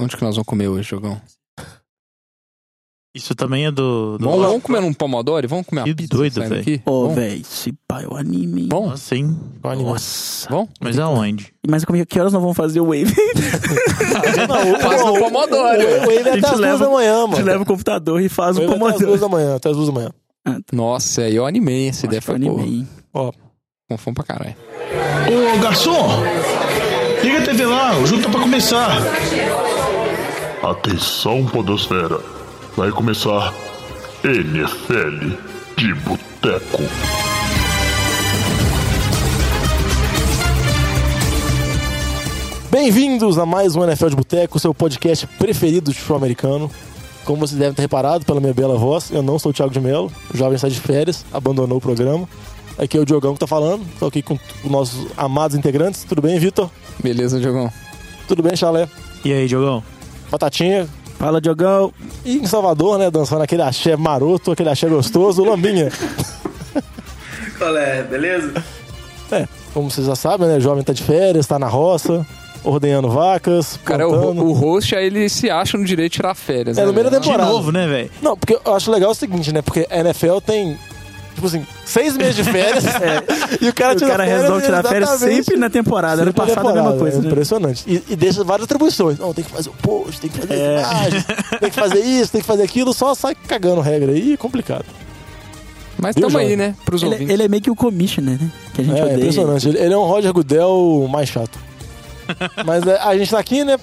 Onde que nós vamos comer hoje, Jogão? Isso também é do. do... Vamos, vamos comer um pomodoro? Vamos comer uma Que pizza doido, velho. Ô, velho, esse pai, o anime. Bom, Nossa, hein? Nossa. bom? Mas aonde? Mas como é- que horas nós vamos fazer o Wave? Faz no pomodoro. O Wave é A até gente as duas leva- da manhã, A gente mano. leva o computador e faz O o Wave é até as duas pomodoro. da manhã, até as duas da manhã. Nossa, aí eu animei. Essa ideia foi boa. Ó, Com fome pra caralho. Ô garçom, liga a TV lá, o jogo tá pra começar. Atenção, Podosfera. Vai começar NFL de Boteco. Bem-vindos a mais um NFL de Boteco, seu podcast preferido de futebol americano. Como vocês devem ter reparado pela minha bela voz, eu não sou o Thiago de Mello, o jovem sai de férias, abandonou o programa. Aqui é o Diogão que tá falando, tô aqui com os nossos amados integrantes. Tudo bem, Vitor? Beleza, Diogão? Tudo bem, Chalé? E aí, Diogão? Batatinha? Fala, Diogão. E em Salvador, né, dançando aquele axé maroto, aquele axé gostoso, Lambinha. Qual é? Beleza? É, como vocês já sabem, né, o jovem tá de férias, tá na roça, ordenhando vacas, Cara, plantando. o, o host, aí ele se acha no direito de tirar férias. É, né, no meio da velho? De Temporada. novo, né, velho? Não, porque eu acho legal o seguinte, né? Porque a NFL tem, tipo assim, seis meses de férias e o cara, O cara férias resolve tirar férias sempre na temporada. Ano passado a mesma temporada, coisa. É né? impressionante. E, e deixa várias atribuições. Não, tem que fazer o post, tem que fazer É. as imagens, tem que fazer isso, tem que fazer aquilo, só sai cagando regra aí, é complicado. Mas Viu, tamo aí, né? Pros Ele, ouvintes. ele é meio que o commissioner, né? Que a gente É, odeia. impressionante. Ele, ele é um Roger Goodell mais chato. Mas é, a gente tá aqui, né?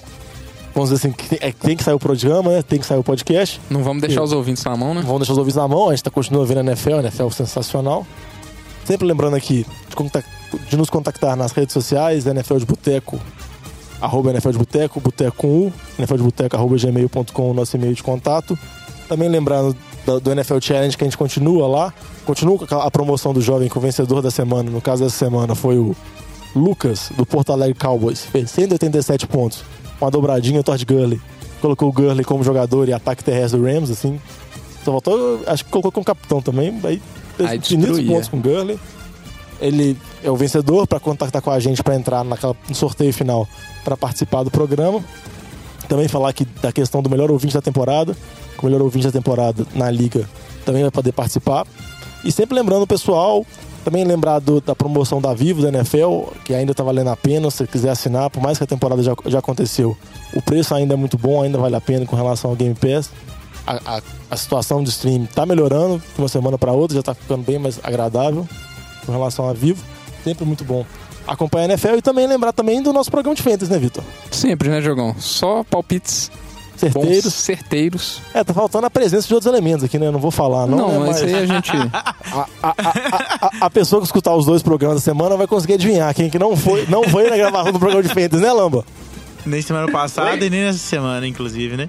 Vamos dizer assim, que tem, é, tem que sair o programa, né? Tem que sair o podcast. Não vamos deixar Eu- os ouvintes na mão, né? Vamos deixar os ouvidos na mão, a gente tá continuando vendo a NFL, a NFL sensacional. Sempre lembrando aqui de, de nos contactar nas redes sociais, NFL de Boteco, arroba NFL de Boteco, Boteco com U, NFL de Boteco, arroba gmail.com, nosso e-mail de contato. Também lembrando do, do NFL Challenge que a gente continua lá, continua com a promoção do jovem, que o vencedor da semana, no caso dessa semana, foi o Lucas, do Porto Alegre Cowboys, fez 187 pontos, uma dobradinha, Todd Gurley. Colocou o Gurley como jogador e ataque terrestre do Rams, assim. Só faltou, acho que colocou como capitão também, aí fez infinitos pontos com o Gurley. Ele é o vencedor para contactar com a gente para entrar naquela, no sorteio final para participar do programa. Também falar aqui da questão do melhor ouvinte da temporada. O melhor ouvinte da temporada na liga também vai poder participar. E sempre lembrando o pessoal, também lembrar do- da promoção da Vivo, da NFL, que ainda está valendo a pena, se você quiser assinar, por mais que a temporada já, já aconteceu. O preço ainda é muito bom, ainda vale a pena com relação ao Game Pass. A, a, a situação de stream está melhorando de uma semana para outra, já está ficando bem mais agradável com relação a Vivo. Sempre muito bom acompanhar a NFL e também lembrar também do nosso programa de Fantasy, né, Vitor? Sempre, né, Diogão? Só palpites bons, Certeiros. certeiros. É, tá faltando a presença de outros elementos aqui, né? Eu Não vou falar, não. Não, né? mas aí a gente... a, a, a, a, a pessoa que escutar os dois programas da semana vai conseguir adivinhar quem que não foi, não foi na gravação do programa de Fantasy, né, Lamba? Nem semana passada e nem nessa semana, inclusive, né?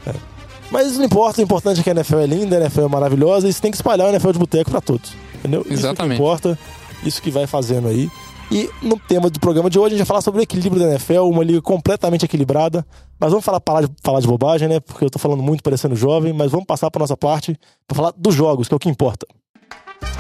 Mas isso não importa, o importante é que a NFL é linda, a NFL é maravilhosa e você tem que espalhar o NFL de boteco pra todos. Entendeu? Isso Exatamente. que importa, isso que vai fazendo aí. E no tema do programa de hoje, a gente vai falar sobre o equilíbrio da NFL, uma liga completamente equilibrada. Mas vamos falar, parar de falar de bobagem, né? Porque eu tô falando muito parecendo jovem, mas vamos passar pra nossa parte pra falar dos jogos, que é o que importa.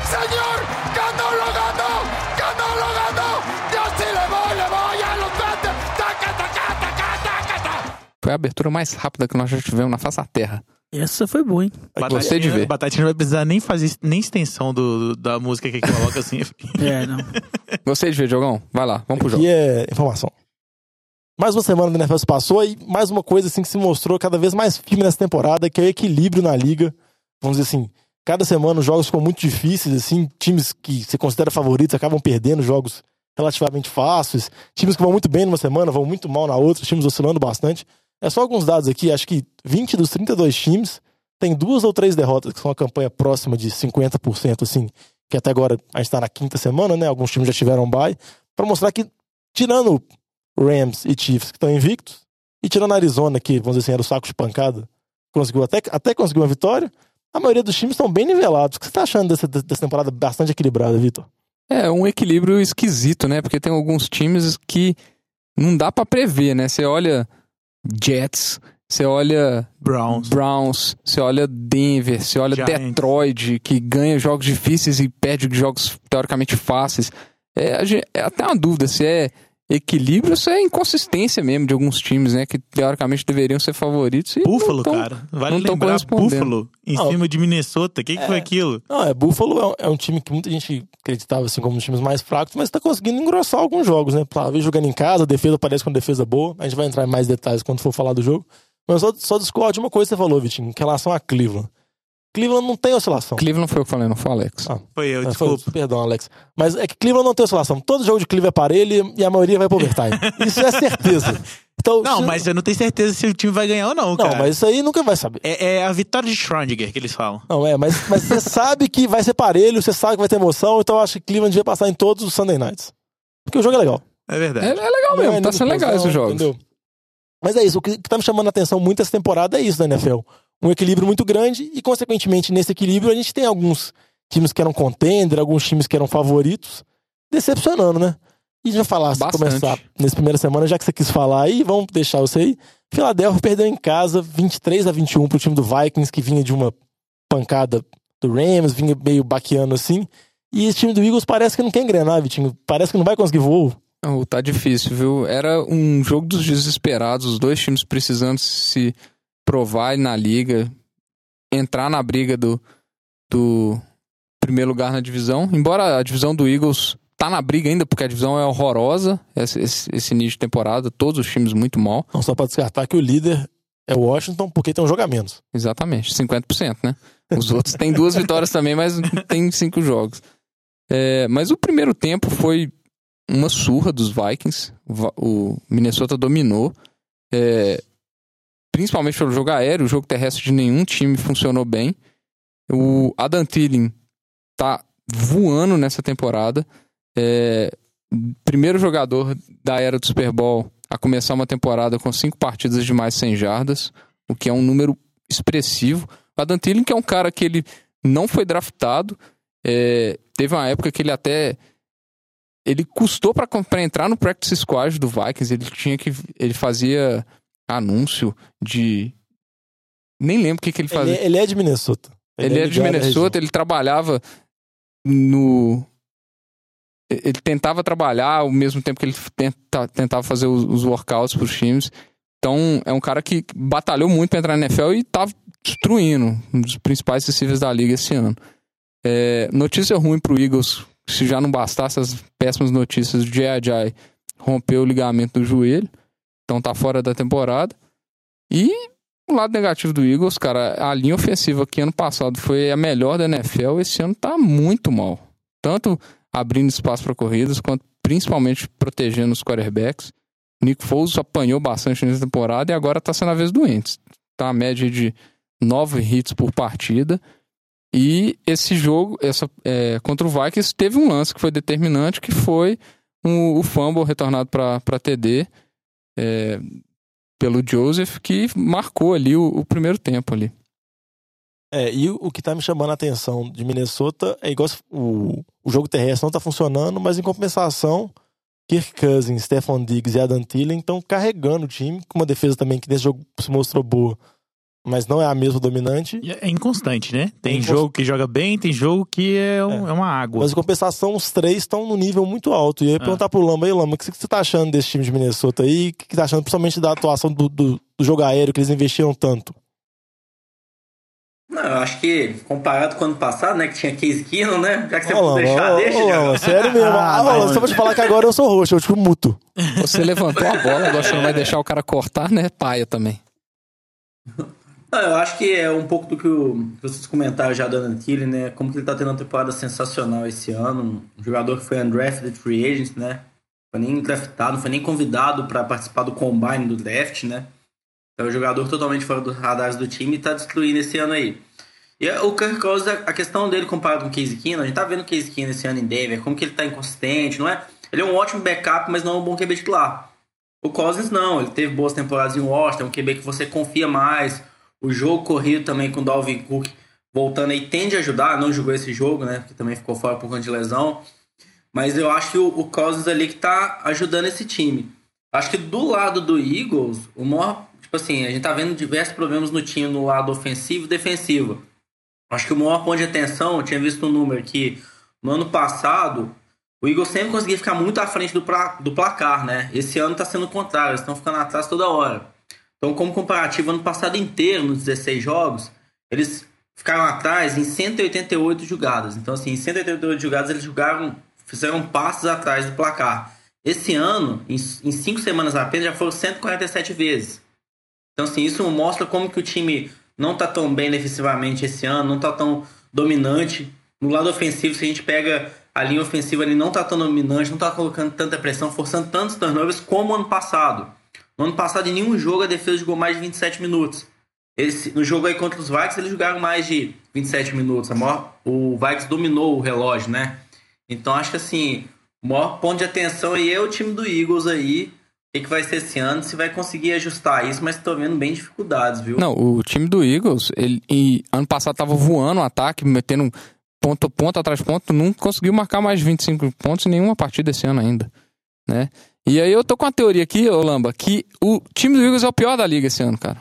Señor, ganó, lo ganó, ganó, lo ganó. Dios sí le voy, le voy a los duendes. Taca, taca, taca, taca, taca. Foi a abertura mais rápida que nós já tivemos na face da Terra. Essa foi boa, hein? Gostei de ver. Batatinha não vai precisar nem fazer nem extensão do, do- da música que coloca assim. É, não. Gostei de ver, Diogão. Vai lá, vamos pro jogo. Aqui é informação. Mais uma semana do NFL se passou e mais uma coisa assim que se mostrou cada vez mais firme nessa temporada, que é o equilíbrio na liga. Vamos dizer assim, cada semana os jogos ficam muito difíceis, assim, times que você considera favoritos acabam perdendo jogos relativamente fáceis, times que vão muito bem numa semana, vão muito mal na outra, times oscilando bastante. É só alguns dados aqui, acho que 20 dos 32 times tem duas ou três derrotas, que são uma campanha próxima de 50%, assim, que até agora a gente tá na quinta semana, né? Alguns times já tiveram bye, para mostrar que, tirando Rams e Chiefs, que estão invictos, e tirando a Arizona, que, vamos dizer assim, era o saco de pancada, conseguiu até, até conseguiu uma vitória, a maioria dos times estão bem nivelados. O que você tá achando dessa, dessa temporada bastante equilibrada, Vitor? É um equilíbrio esquisito, né? Porque tem alguns times que não dá pra prever, né? Você olha Jets, você olha Browns. Browns, você olha Denver, você olha Giants. Detroit, que ganha jogos difíceis e perde jogos teoricamente fáceis. É, é até uma dúvida se é equilíbrio, isso é inconsistência mesmo de alguns times, né? Que teoricamente deveriam ser favoritos. E Buffalo, não tão- cara. Vale não lembrar, correspondendo. Buffalo em Não. cima de Minnesota. O que, que foi aquilo? Não, é, Buffalo é um, é um time que muita gente acreditava assim como um dos times mais fracos, mas tá conseguindo engrossar alguns jogos, né? Talvez jogando em casa, a defesa parece com defesa boa. A gente vai entrar em mais detalhes quando for falar do jogo. Mas só, só discordo de uma coisa que você falou, Vitinho, em relação a Cleveland. Cleveland não tem oscilação. Cleveland foi o que eu falei, não foi o Alex. Ah, Foi eu, É, foi- desculpa. perdão, Alex. Mas é que Cleveland não tem oscilação. Todo jogo de Cleveland é parelho e a maioria vai pro overtime. Isso é certeza. Então, Não, se- mas eu não tenho certeza se o time vai ganhar ou não, Não, cara. mas isso aí nunca vai saber. É, é a vitória de Schrödinger que eles falam. Não, é, mas, mas você sabe que vai ser parelho, você sabe que vai ter emoção, então eu acho que Cleveland devia passar em todos os Sunday Nights. Porque o jogo é legal. É É, verdade. é legal Não mesmo, é tá sendo legal esses jogos. entendeu? Mas é isso, o que que tá me chamando a atenção muito essa temporada é isso da NFL. Um equilíbrio muito grande e, consequentemente, nesse equilíbrio a gente tem alguns times que eram contender, alguns times que eram favoritos, decepcionando, né? E já falar, se começar nessa primeira semana, já que você quis falar aí, vamos deixar você aí. Philadelphia perdeu em casa 23 a 21 pro time do Vikings, que vinha de uma pancada do Rams, vinha meio baqueando assim. E esse time do Eagles parece que não quer engrenar, Vitinho. Parece que não vai conseguir voo. Não, tá difícil, viu? Era um jogo dos desesperados, os dois times precisando se provar na liga, entrar na briga do, do primeiro lugar na divisão. Embora a divisão do Eagles tá na briga ainda, porque a divisão é horrorosa, esse, esse, esse início de temporada, todos os times muito mal. Não, só pra descartar que o líder é o Washington, porque tem um jogo a menos. Exatamente, 50%, né? Os outros têm duas vitórias também, mas tem cinco jogos. É, mas o primeiro tempo foi uma surra dos Vikings. O Minnesota dominou. É, principalmente pelo jogo aéreo, o jogo terrestre de nenhum time funcionou bem. O Adam Thielen tá voando nessa temporada. É, primeiro jogador da era do Super Bowl a começar uma temporada com cinco partidas de mais 100 jardas, o que é um número expressivo. O Adam Thielen, que é um cara que ele não foi draftado, é, teve uma época que ele até ele custou pra entrar no practice squad do Vikings, ele tinha que ele fazia anúncio de nem lembro o que, que ele Ele, fazia. é- ele é de Minnesota. Ele é de ligado à Minnesota, ele trabalhava no. Ele tentava trabalhar ao mesmo tempo que ele tenta- tentava fazer os, os workouts pros times. Então, é um cara que batalhou muito pra entrar na NFL e tá destruindo um dos principais receivers da liga esse ano. É, notícia ruim pro Eagles, se já não bastasse as péssimas notícias, o J.I.J. rompeu o ligamento do joelho, então tá fora da temporada. E o lado negativo do Eagles, cara, a linha ofensiva que ano passado foi a melhor da NFL, esse ano tá muito mal. Tanto abrindo espaço para corridas, quanto principalmente protegendo os quarterbacks. Nick Foles apanhou bastante nessa temporada e agora tá sendo a vez doente. Tá a média de nove hits por partida. E esse jogo, essa, é, contra o Vikings, teve um lance que foi determinante, que foi um- o fumble retornado para TD é, pelo Joseph, que marcou ali o, o primeiro tempo ali. É, e o, que tá me chamando a atenção de Minnesota é igual o, o jogo terrestre não tá funcionando, mas em compensação, Kirk Cousins, Stephon Diggs e Adam Thielen estão carregando o time, com uma defesa também que nesse jogo se mostrou boa, mas não é a mesma dominante. E É inconstante, né? Tem É inconst- jogo que joga bem, tem jogo que é, um- é uma água. Mas em compensação, os três estão no nível muito alto. E eu ia Ah. perguntar pro Lamba, aí, Lamba, o que você tá achando desse time de Minnesota aí? O que você tá achando principalmente da atuação do, do, do jogo aéreo que eles investiram tanto? Não, eu acho que comparado com o ano passado, né, que tinha Case Keenum, né? Já que você Lamba, deixar, deixa, já. Lamba, sério mesmo. Ah, Ah, Lamba, mas- só vou te falar que agora eu sou roxo, eu tipo muto. Você levantou a bola, agora você não vai deixar o cara cortar, né? Paia também. Não, eu acho que é um pouco do que, o, que vocês comentaram já do Antilli, né? Como que ele tá tendo uma temporada sensacional esse ano. Um jogador que foi undrafted free agent, né? Foi nem draftado, não foi nem convidado para participar do combine do draft, né? Então, é um jogador totalmente fora dos radares do time e tá destruindo esse ano aí. E o Kirk Cousins, a questão dele comparado com o Case Keenum, a gente tá vendo o Case Keenum esse ano em Denver, como que ele tá inconsistente, não é? Ele é um ótimo backup, mas não é um bom QB titular. O Cousins não, ele teve boas temporadas em Washington, um QB que você confia mais. O jogo corrido também com o Dalvin Cook voltando aí tende a ajudar, não jogou esse jogo, né? Que também ficou fora por conta de lesão. Mas eu acho que o, o Cousins ali que tá ajudando esse time. Acho que do lado do Eagles, o maior. Tipo assim, a gente tá vendo diversos problemas no time no lado ofensivo e defensivo. Acho que o maior ponto de atenção, eu tinha visto um número que no ano passado, o Eagles sempre conseguia ficar muito à frente do, pra- do placar, né? Esse ano tá sendo o contrário, eles estão ficando atrás toda hora. Então, como comparativo, ano passado inteiro, nos 16 jogos, eles ficaram atrás em 188 jogadas. Então, assim, em 188 jogadas, eles jogaram, fizeram passos atrás do placar. Esse ano, em, em cinco semanas apenas, já foram 147 vezes. Então, assim, isso mostra como que o time não tá tão bem defensivamente esse ano, não tá tão dominante. No lado ofensivo, se a gente pega a linha ofensiva, ele não tá tão dominante, não tá colocando tanta pressão, forçando tantos turnovers como ano passado. No ano passado, em nenhum jogo, a defesa jogou mais de 27 minutos. Eles, no jogo aí contra os Vikings, eles jogaram mais de 27 minutos. A maior, o Vikings dominou o relógio, né? Então, acho que assim, o maior ponto de atenção aí é o time do Eagles aí. O que, que vai ser esse ano, se vai conseguir ajustar isso, mas tô vendo bem dificuldades, viu? Não, o time do Eagles, ele, e ano passado tava voando o ataque, metendo ponto, ponto atrás ponto, não conseguiu marcar mais de 25 pontos em nenhuma partida esse ano ainda, né? E aí eu tô com a teoria aqui, ô Lamba, que o time do Eagles é o pior da liga esse ano, cara.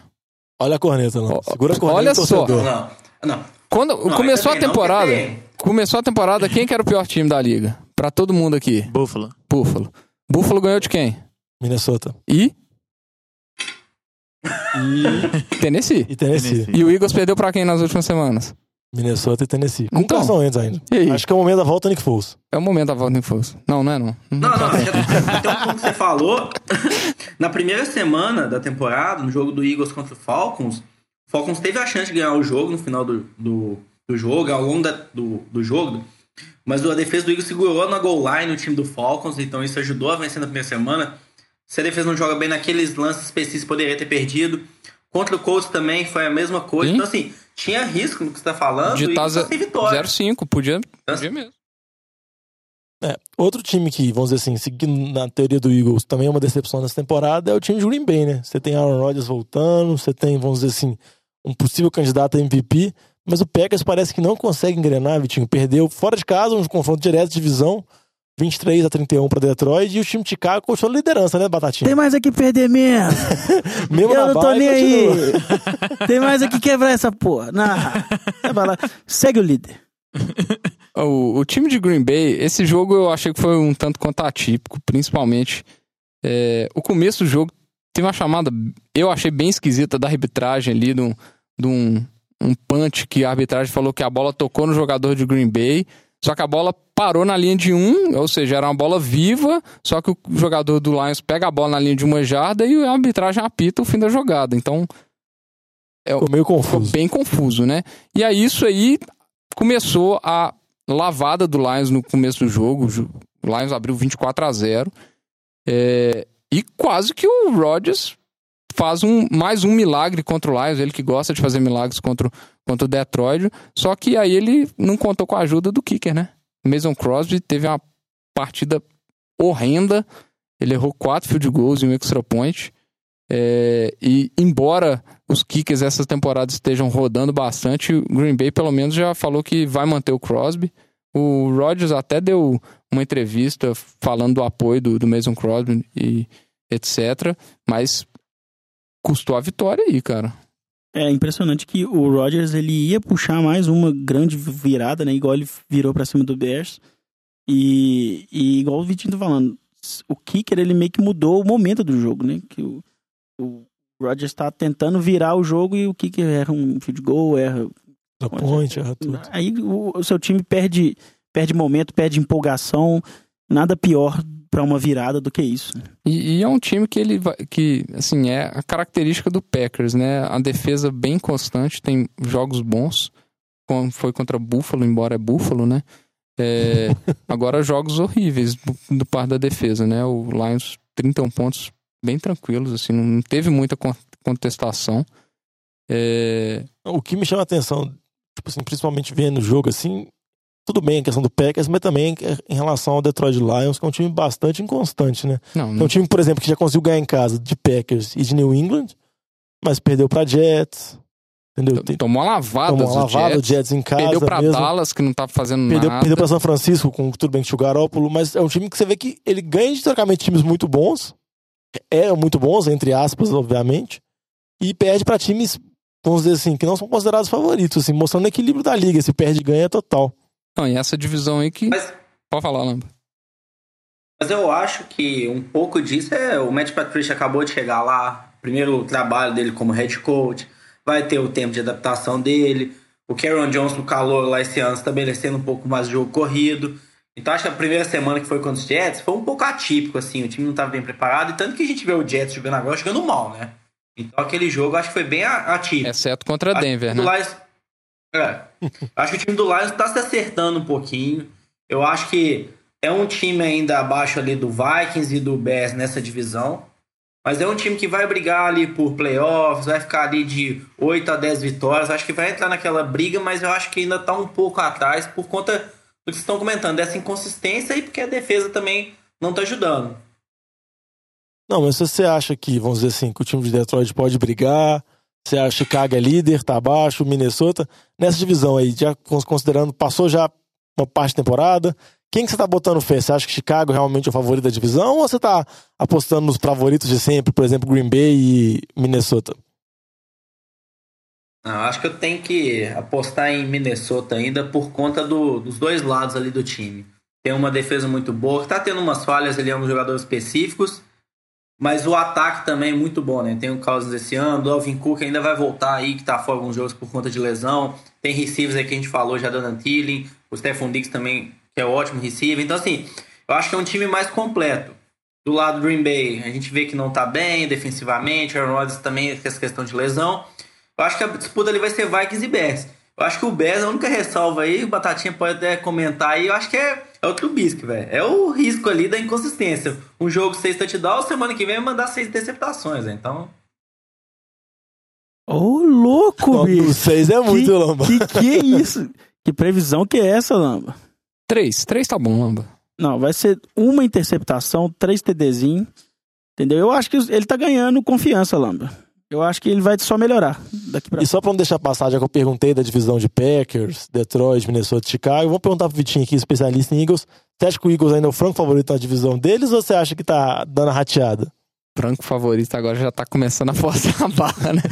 Olha a corneta. Ó, Segura a corneta, olha só. Não, não. Quando Não, começou aí a temporada, começou a temporada, quem que era o pior time da liga? Pra todo mundo aqui, Buffalo. Buffalo. Buffalo ganhou de quem? Minnesota. E E, Tennessee. e. Tennessee. E o Eagles perdeu pra quem nas últimas semanas? Minnesota e Tennessee. Com Então. Carson Wentz ainda. E aí? Acho que é o momento da volta Nick Foles. É o momento da volta em força. Não, não é não. Não, não, já, tem um ponto que você falou. Na primeira semana da temporada, no jogo do Eagles contra o Falcons, o Falcons teve a chance de ganhar o jogo no final do, do, do jogo, ao longo da- do, do jogo, mas a defesa do Eagles segurou na goal line o time do Falcons, então isso ajudou a vencer na primeira semana. Se a defesa não joga bem naqueles lances específicos, poderia ter perdido. Contra o Colts também foi a mesma coisa. Sim. Então, assim, tinha risco no que você está falando De e tá tá sem vitória. 0-5, podia, podia mesmo. É, outro time que, vamos dizer assim, seguindo na teoria do Eagles, também é uma decepção nessa temporada, é o time de Green Bay, né? Você tem Aaron Rodgers voltando, você tem, vamos dizer assim, um possível candidato a MVP, mas o Packers parece que não consegue engrenar, Vitinho. Perdeu fora de casa, um confronto direto de divisão, 23 a 31 para Detroit, e o time de Chicago continuou a liderança, né, Batatinha? Tem mais aqui perder mesmo. Mesmo Eu na não tô nem aí. Tem mais aqui quebrar essa porra. Não. Segue o líder. O, o time de Green Bay, esse jogo eu achei que foi um tanto quanto atípico, principalmente é, o começo do jogo teve uma chamada, eu achei bem esquisita da arbitragem ali, de um, de um, um punch que a arbitragem falou que a bola tocou no jogador de Green Bay, só que a bola parou na linha de um, ou seja, era uma bola viva, só que o jogador do Lions pega a bola na linha de uma jarda e a arbitragem apita o fim da jogada. Então, Ficou meio ficou confuso. bem confuso, né? E aí isso aí começou a lavada do Lions no começo do jogo. O Lions abriu 24 a 0. É, e quase que o Rodgers faz um, mais um milagre contra o Lions, ele que gosta de fazer milagres contra, o- contra o Detroit. Só que aí ele não contou com a ajuda do kicker, né? Mason Crosby teve uma partida horrenda. Ele errou quatro field goals e um extra point. É, e embora os kickers essa temporada estejam rodando bastante, o Green Bay pelo menos já falou que vai manter o Crosby. O Rodgers até deu uma entrevista falando do apoio do, do Mason Crosby e etc. Mas custou a vitória aí, cara. É impressionante que o Rodgers ele ia puxar mais uma grande virada, né? Igual ele virou pra cima do Bears. E, e igual o Vitinho tá falando, o kicker ele meio que mudou o momento do jogo, né? Que o, o Rodgers tá tentando virar o jogo e o kicker erra um field goal, erra. Da ponte, erra tudo. Aí o, o seu time perde, perde momento, perde empolgação. Nada pior pra uma virada do que isso. E, e é um time que ele vai, que assim é a característica do Packers, né? A defesa bem constante, tem jogos bons, como foi contra Buffalo, embora é Buffalo, né? É, agora jogos horríveis do, do par da defesa, né? O Lions 31 pontos bem tranquilos, assim, não teve muita con- contestação. É, O que me chama a atenção, tipo assim, principalmente vendo o jogo assim, tudo bem a questão do Packers, mas também em relação ao Detroit Lions, que é um time bastante inconstante, né? não, É um time, por exemplo, que já conseguiu ganhar em casa de Packers e de New England, mas perdeu pra Jets, entendeu? Tomou uma lavada, tomou uma lavada, Jets, Jets em casa perdeu pra mesmo. Dallas, que não tá fazendo Perdeu, nada. perdeu pra São Francisco, com tudo bem que o Garópolo, mas é um time que você vê que ele ganha historicamente times muito bons, é muito bons, entre aspas, obviamente, e perde pra times, vamos dizer assim, que não são considerados favoritos, assim, mostrando o equilíbrio da liga, esse perde e ganha total. Não, e essa divisão aí que... Mas- Pode falar, Lamba. Mas eu acho que um pouco disso é o Matt Patricia acabou de chegar lá, primeiro trabalho dele como head coach, vai ter o tempo de adaptação dele. O Cameron Jones no calor lá esse ano estabelecendo um pouco mais de jogo corrido. Então acho que a primeira semana que foi contra os Jets foi um pouco atípico, assim, o time não estava bem preparado, e tanto que a gente vê o Jets jogando agora jogando mal, né? Então aquele jogo acho que foi bem a- atípico. Exceto contra Acho Denver, né? É. acho que o time do Lions tá se acertando um pouquinho. Eu acho que é um time ainda abaixo ali do Vikings e do Bears nessa divisão. Mas é um time que vai brigar ali por playoffs, vai ficar ali de 8 a 10 vitórias. Acho que vai entrar naquela briga, mas eu acho que ainda tá um pouco atrás por conta do que vocês estão comentando, dessa inconsistência e porque a defesa também não tá ajudando. Não, mas se você acha que, vamos dizer assim, que o time de Detroit pode brigar, você acha que Chicago é líder, tá abaixo, Minnesota, nessa divisão aí, já cons- considerando, passou já uma parte da temporada, quem que você tá botando fé? Você acha que Chicago realmente é o favorito da divisão ou você tá apostando nos favoritos de sempre, por exemplo, Green Bay e Minnesota? Não, acho que eu tenho que apostar em Minnesota ainda por conta do- dos dois lados ali do time. Tem uma defesa muito boa, tá tendo umas falhas ali em alguns jogadores específicos, mas o ataque também é muito bom, né? Tem o Cousins esse ano, o Alvin Cook ainda vai voltar aí, que tá fora alguns jogos por conta de lesão. Tem receivers aí que a gente falou já da Tilling, o Stephon Diggs também, que é ótimo receiver. Então, assim, eu acho que é um time mais completo. Do lado do Green Bay, a gente vê que não tá bem defensivamente, Aaron Rodgers também tem essa questão de lesão. Eu acho que a disputa ali vai ser Vikings e Bears. Eu acho que o Bears, a única ressalva aí, o Batatinha pode até comentar aí, eu acho que é, é o Trubisky, velho. É o risco ali da inconsistência. Um jogo seis touchdowns, semana que vem vai mandar seis interceptações, né? Então, Ô, louco, Ó, bicho. seis é muito, Lamba. Que que é isso? Que previsão que é essa, Lamba? Três. Três tá bom, Lamba. Não, vai ser uma interceptação, três TDzinho. Entendeu? Eu acho que ele tá ganhando confiança, Lamba. Eu acho que ele vai só melhorar daqui pra E só pra não deixar passar, já que eu perguntei da divisão de Packers, Detroit, Minnesota, Chicago, eu vou perguntar pro Vitinho aqui, especialista em Eagles. Você acha que o Eagles ainda é o franco favorito na divisão deles ou você acha que tá dando a rateada? Franco favorito agora já tá começando a forçar a barra, né?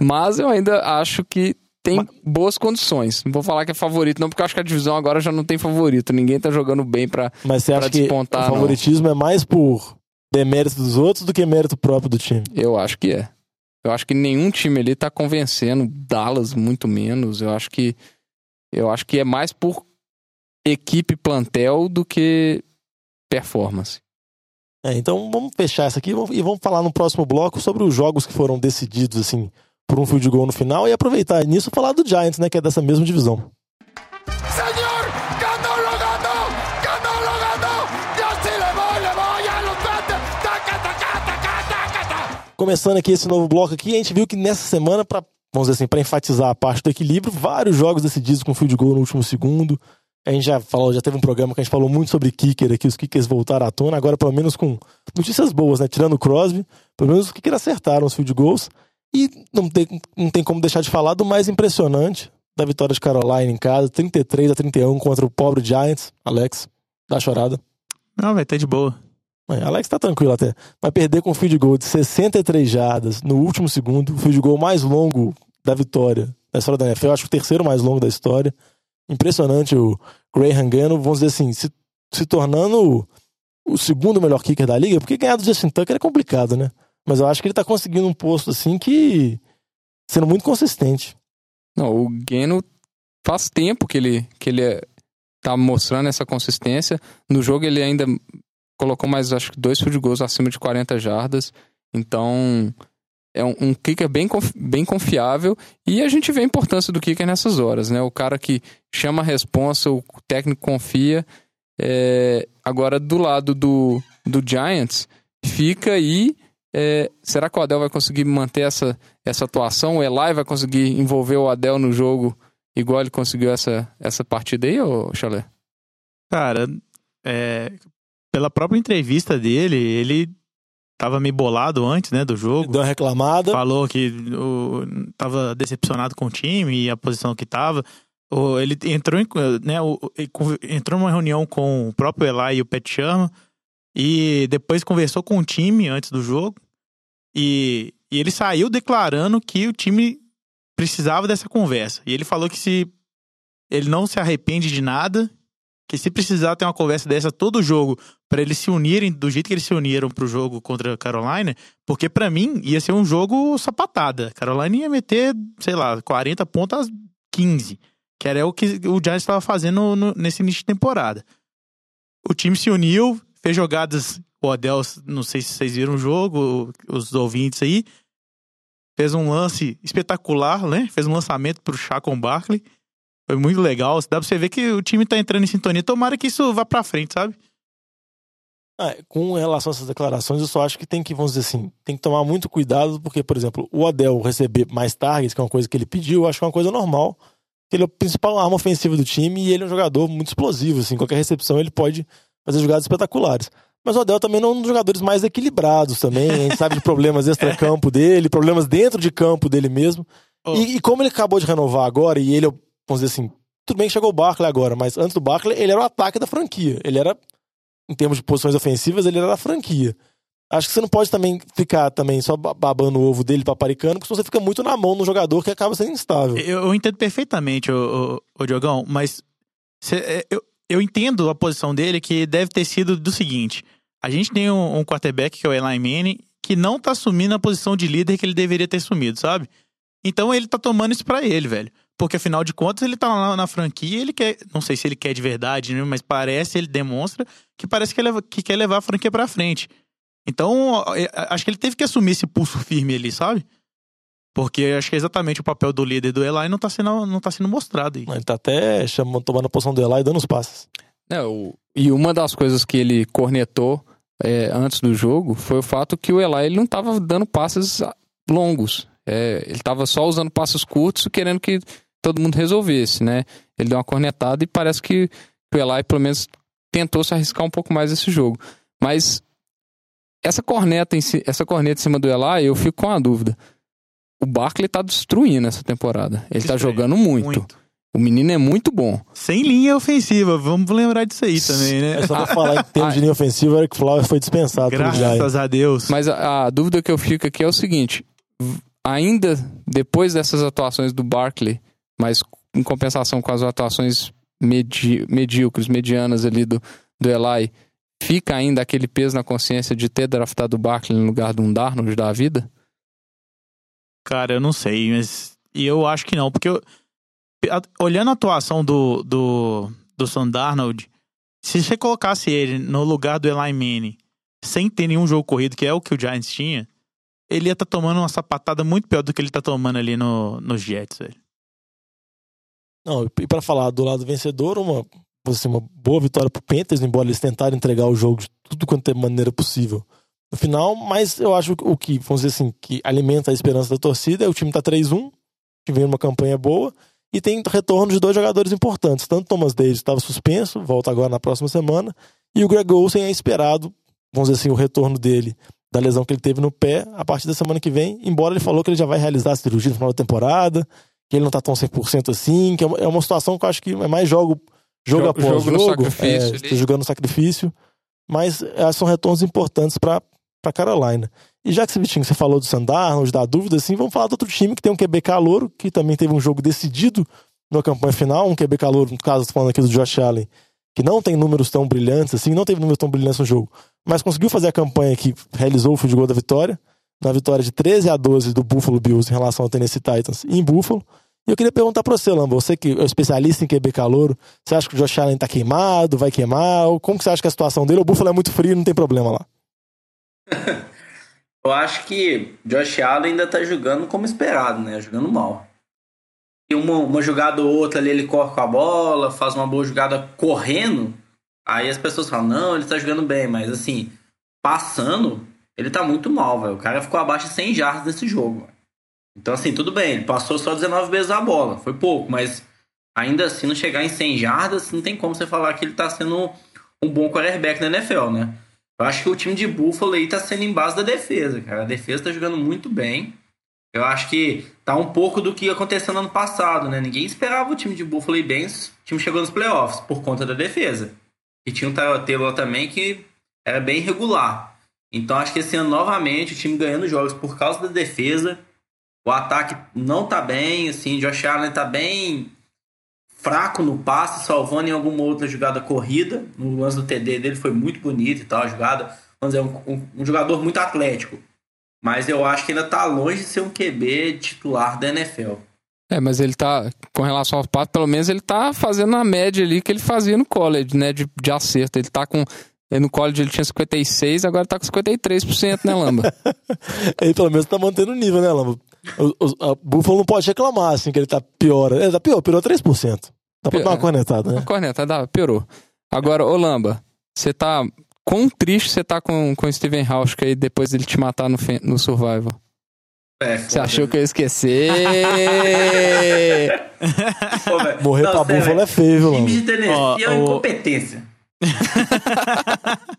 Mas eu ainda acho que tem boas condições. Não vou falar que é favorito, não, porque eu acho que a divisão agora já não tem favorito. Ninguém tá jogando bem pra. Mas você Pra acha que despontar, o não. favoritismo é mais por demérito dos outros do que mérito próprio do time? Eu acho que é. Eu acho que nenhum time ali tá convencendo. Dallas, muito menos. Eu acho que. Eu acho que é mais por equipe plantel do que performance. É, então vamos fechar essa aqui e vamos- falar no próximo bloco sobre os jogos que foram decididos assim por um field goal no final e aproveitar nisso e falar do Giants, né, que é dessa mesma divisão. Señor, Começando aqui esse novo bloco aqui, a gente viu que nessa semana para vamos dizer assim, para enfatizar a parte do equilíbrio, vários jogos decididos com field goal no último segundo. A gente já falou, já teve um programa que a gente falou muito sobre kicker aqui, os kickers voltaram à tona, agora pelo menos com notícias boas, né? Tirando o Crosby, pelo menos os kickers acertaram os field goals. E não tem, não tem como deixar de falar do mais impressionante da vitória de Carolina em casa, 33 a 31 contra o pobre Giants. Alex, dá chorada. Não, vai tá de boa. Alex tá tranquilo até. Vai perder com um field goal de 63 jardas no último segundo, o field goal mais longo da vitória da história da NFL, acho que o terceiro mais longo da história. Impressionante o Graham Gano, vamos dizer assim, se, se tornando o, o segundo melhor kicker da liga, porque ganhar do Justin Tucker é complicado, né? Mas eu acho que ele tá conseguindo um posto assim que sendo muito consistente. Não, o Geno faz tempo que ele, que ele é- tá mostrando essa consistência. No jogo ele ainda colocou mais, acho que dois field goals acima de 40 jardas. Então, é um, um kicker bem, bem confiável. E a gente vê a importância do kicker nessas horas, né? O cara que chama a responsa, o técnico confia. É, agora, do lado do, do Giants, fica aí. é, será que o Adel vai conseguir manter essa, essa atuação? O Eli vai conseguir envolver o Adel no jogo igual ele conseguiu essa, essa partida aí, ô Chalé? Cara, é, pela própria entrevista dele, ele tava meio bolado antes, né, do jogo. Deu uma reclamada. Falou que o, tava decepcionado com o time e a posição que tava. O, ele entrou em, né, o, entrou numa reunião com o próprio Eli e o Pat Sherman e depois conversou com o time antes do jogo e, e ele saiu declarando que o time precisava dessa conversa. E ele falou que se ele não se arrepende de nada que se precisar ter uma conversa dessa todo jogo pra eles se unirem do jeito que eles se uniram pro jogo contra a Carolina, porque pra mim ia ser um jogo sapatada. Carolina ia meter, sei lá, 40 pontos às 15, que era o que o Giants estava fazendo no- nesse início de temporada. O time se uniu, fez jogadas, o Odell, não sei se vocês viram o jogo, os ouvintes aí, fez um lance espetacular, né? Fez um lançamento pro Chacon Barkley. Foi muito legal. Dá pra você ver que o time tá entrando em sintonia. Tomara que isso vá pra frente, sabe? Ah, com relação a essas declarações, eu só acho que tem que, vamos dizer assim, tem que tomar muito cuidado, porque, por exemplo, o Odell receber mais targets, que é uma coisa que ele pediu, eu acho que é uma coisa normal. Ele é a principal arma ofensiva do time e ele é um jogador muito explosivo, assim, qualquer recepção ele pode fazer jogadas espetaculares. Mas o Odell também não é um dos jogadores mais equilibrados também, a gente sabe de problemas extra-campo dele, problemas dentro de campo dele mesmo. Oh. E, e como ele acabou de renovar agora, e ele, é, vamos dizer assim, tudo bem que chegou o Barkley agora, mas antes do Barkley ele era o ataque da franquia. Ele era em termos de posições ofensivas, ele era da franquia. Acho que você não pode também ficar também só ba- babando o ovo dele paparicando, porque senão você fica muito na mão no jogador que acaba sendo instável. Eu, eu entendo perfeitamente, o, o, Diogão, mas cê- é, eu, eu entendo a posição dele que deve ter sido do seguinte: a gente tem um, um quarterback que é o Eli Manning que não tá assumindo a posição de líder que ele deveria ter assumido, sabe? Então ele tá tomando isso pra ele, velho. Porque afinal de contas ele tá lá na franquia, ele quer, não sei se ele quer de verdade, né, mas parece, ele demonstra que parece que, ele, que quer levar a franquia pra frente. Então, é, acho que ele teve que assumir esse pulso firme ali, sabe? Porque acho que é exatamente o papel do líder do Eli não tá sendo, não tá sendo mostrado aí. Ele tá até chamando, tomando a posição do Eli e dando os passes. É, o- e uma das coisas que ele cornetou é, antes do jogo foi o fato que o Eli ele não estava dando passes longos. É, ele estava só usando passes curtos, querendo que todo mundo resolvesse, né? Ele deu uma cornetada e parece que o Eli, pelo menos, tentou se arriscar um pouco mais esse jogo. Mas essa corneta, em si- essa corneta em cima do Eli, eu fico com a dúvida. O Barkley tá destruindo essa temporada. Ele tá Destruindo. jogando muito. O menino é muito bom. Sem linha ofensiva, vamos lembrar disso aí também, né? É só pra falar em termos de linha ofensiva, o Eric Flowers foi dispensado. Graças a Deus. Mas a, a dúvida que eu fico aqui é o seguinte: ainda depois dessas atuações do Barkley, mas em compensação com as atuações medi medíocres, medianas ali do, do Eli, fica ainda aquele peso na consciência de ter draftado o Barkley no lugar de um Darnold da vida? Cara, eu não sei, mas. Eu acho que não, porque eu- olhando a atuação do, do, do Sam Darnold, se você colocasse ele no lugar do Eli Manning, sem ter nenhum jogo corrido, que é o que o Giants tinha, ele ia estar tomando uma sapatada muito pior do que ele tá tomando ali no, nos Jets, velho. Não, e pra falar do lado vencedor, uma, assim, uma boa vitória pro Panthers, embora eles tentaram entregar o jogo de tudo quanto é maneira possível no final, mas eu acho que o que, vamos dizer assim, que alimenta a esperança da torcida é o time tá 3-1, que vem uma campanha boa, e tem retorno de dois jogadores importantes. Tanto Thomas Davis estava suspenso, volta agora na próxima semana, e o Greg Olsen é esperado, vamos dizer assim, o retorno dele da lesão que ele teve no pé a partir da semana que vem, embora ele falou que ele já vai realizar a cirurgia no final da temporada, que ele não tá tão 100% assim, que é uma, é uma situação que eu acho que é mais jogo, jogo Jogo- após jogo jogo, é, jogando sacrifício, mas é, são retornos importantes para para Carolina. E já que você, Vitinho, você falou do Sandarnold, da dúvida, assim, vamos falar do outro time que tem um QB calouro, que também teve um jogo decidido na campanha final, um QB calouro, no caso, falando aqui do Josh Allen, que não tem números tão brilhantes assim, não teve números tão brilhantes no jogo, mas conseguiu fazer a campanha que realizou o goal da vitória, na vitória de 13 a 12 do Buffalo Bills em relação ao Tennessee Titans em Buffalo. E eu queria perguntar para você, Lamba, você que é especialista em QB calouro, você acha que o Josh Allen tá queimado, vai queimar? Como que você acha que é a situação dele? O Buffalo é muito frio, não tem problema lá. Eu acho que Josh Allen ainda tá jogando como esperado, né? Jogando mal. E uma, uma jogada ou outra ali, ele corre com a bola, faz uma boa jogada correndo. Aí as pessoas falam, não, ele tá jogando bem, mas assim, passando, ele tá muito mal, velho. O cara ficou abaixo de 100 jardas nesse jogo. Então, assim, tudo bem, ele passou só 19 vezes a bola, foi pouco, mas ainda assim, não chegar em 100 jardas, não tem como você falar que ele tá sendo um bom quarterback na NFL, né? Eu acho que o time de Buffalo aí tá sendo em base da defesa, cara. A defesa tá jogando muito bem. Eu acho que tá um pouco do que aconteceu no ano passado, né? Ninguém esperava o time de Buffalo ir bem, o time chegou nos playoffs por conta da defesa. E tinha um Taylor também que era bem regular. Então acho que esse ano novamente o time ganhando jogos por causa da defesa. O ataque não tá bem, assim, Josh Allen tá bem fraco no passe, salvando em alguma outra jogada corrida. No lance do TD dele foi muito bonito e tal, a jogada. Vamos dizer, um, um, um jogador muito atlético. Mas eu acho que ainda tá longe de ser um QB titular da NFL. É, mas ele tá, com relação ao passe, pelo menos ele tá fazendo a média ali que ele fazia no college, né, de, de acerto. Ele tá com. Ele No college ele tinha 56, agora tá com 53%, né, Lamba? Ele pelo menos tá mantendo o nível, né, Lamba? O, o, a Buffalo não pode reclamar, assim, que ele tá pior. É, tá pior, piorou 3%. Dá pra Pior, dar uma é. cornetada, né? Corneta, dá, piorou. Agora, ô Lamba, você tá. Quão triste você tá com, com o Steven Hausch aí depois dele te matar no, fe- no Survival? É, Você achou que eu ia esquecer? Pô, velho. Morrer Não, pra sério, Buffalo é feio, viu, Time Lamba? de Tennessee Ó, é uma o- incompetência.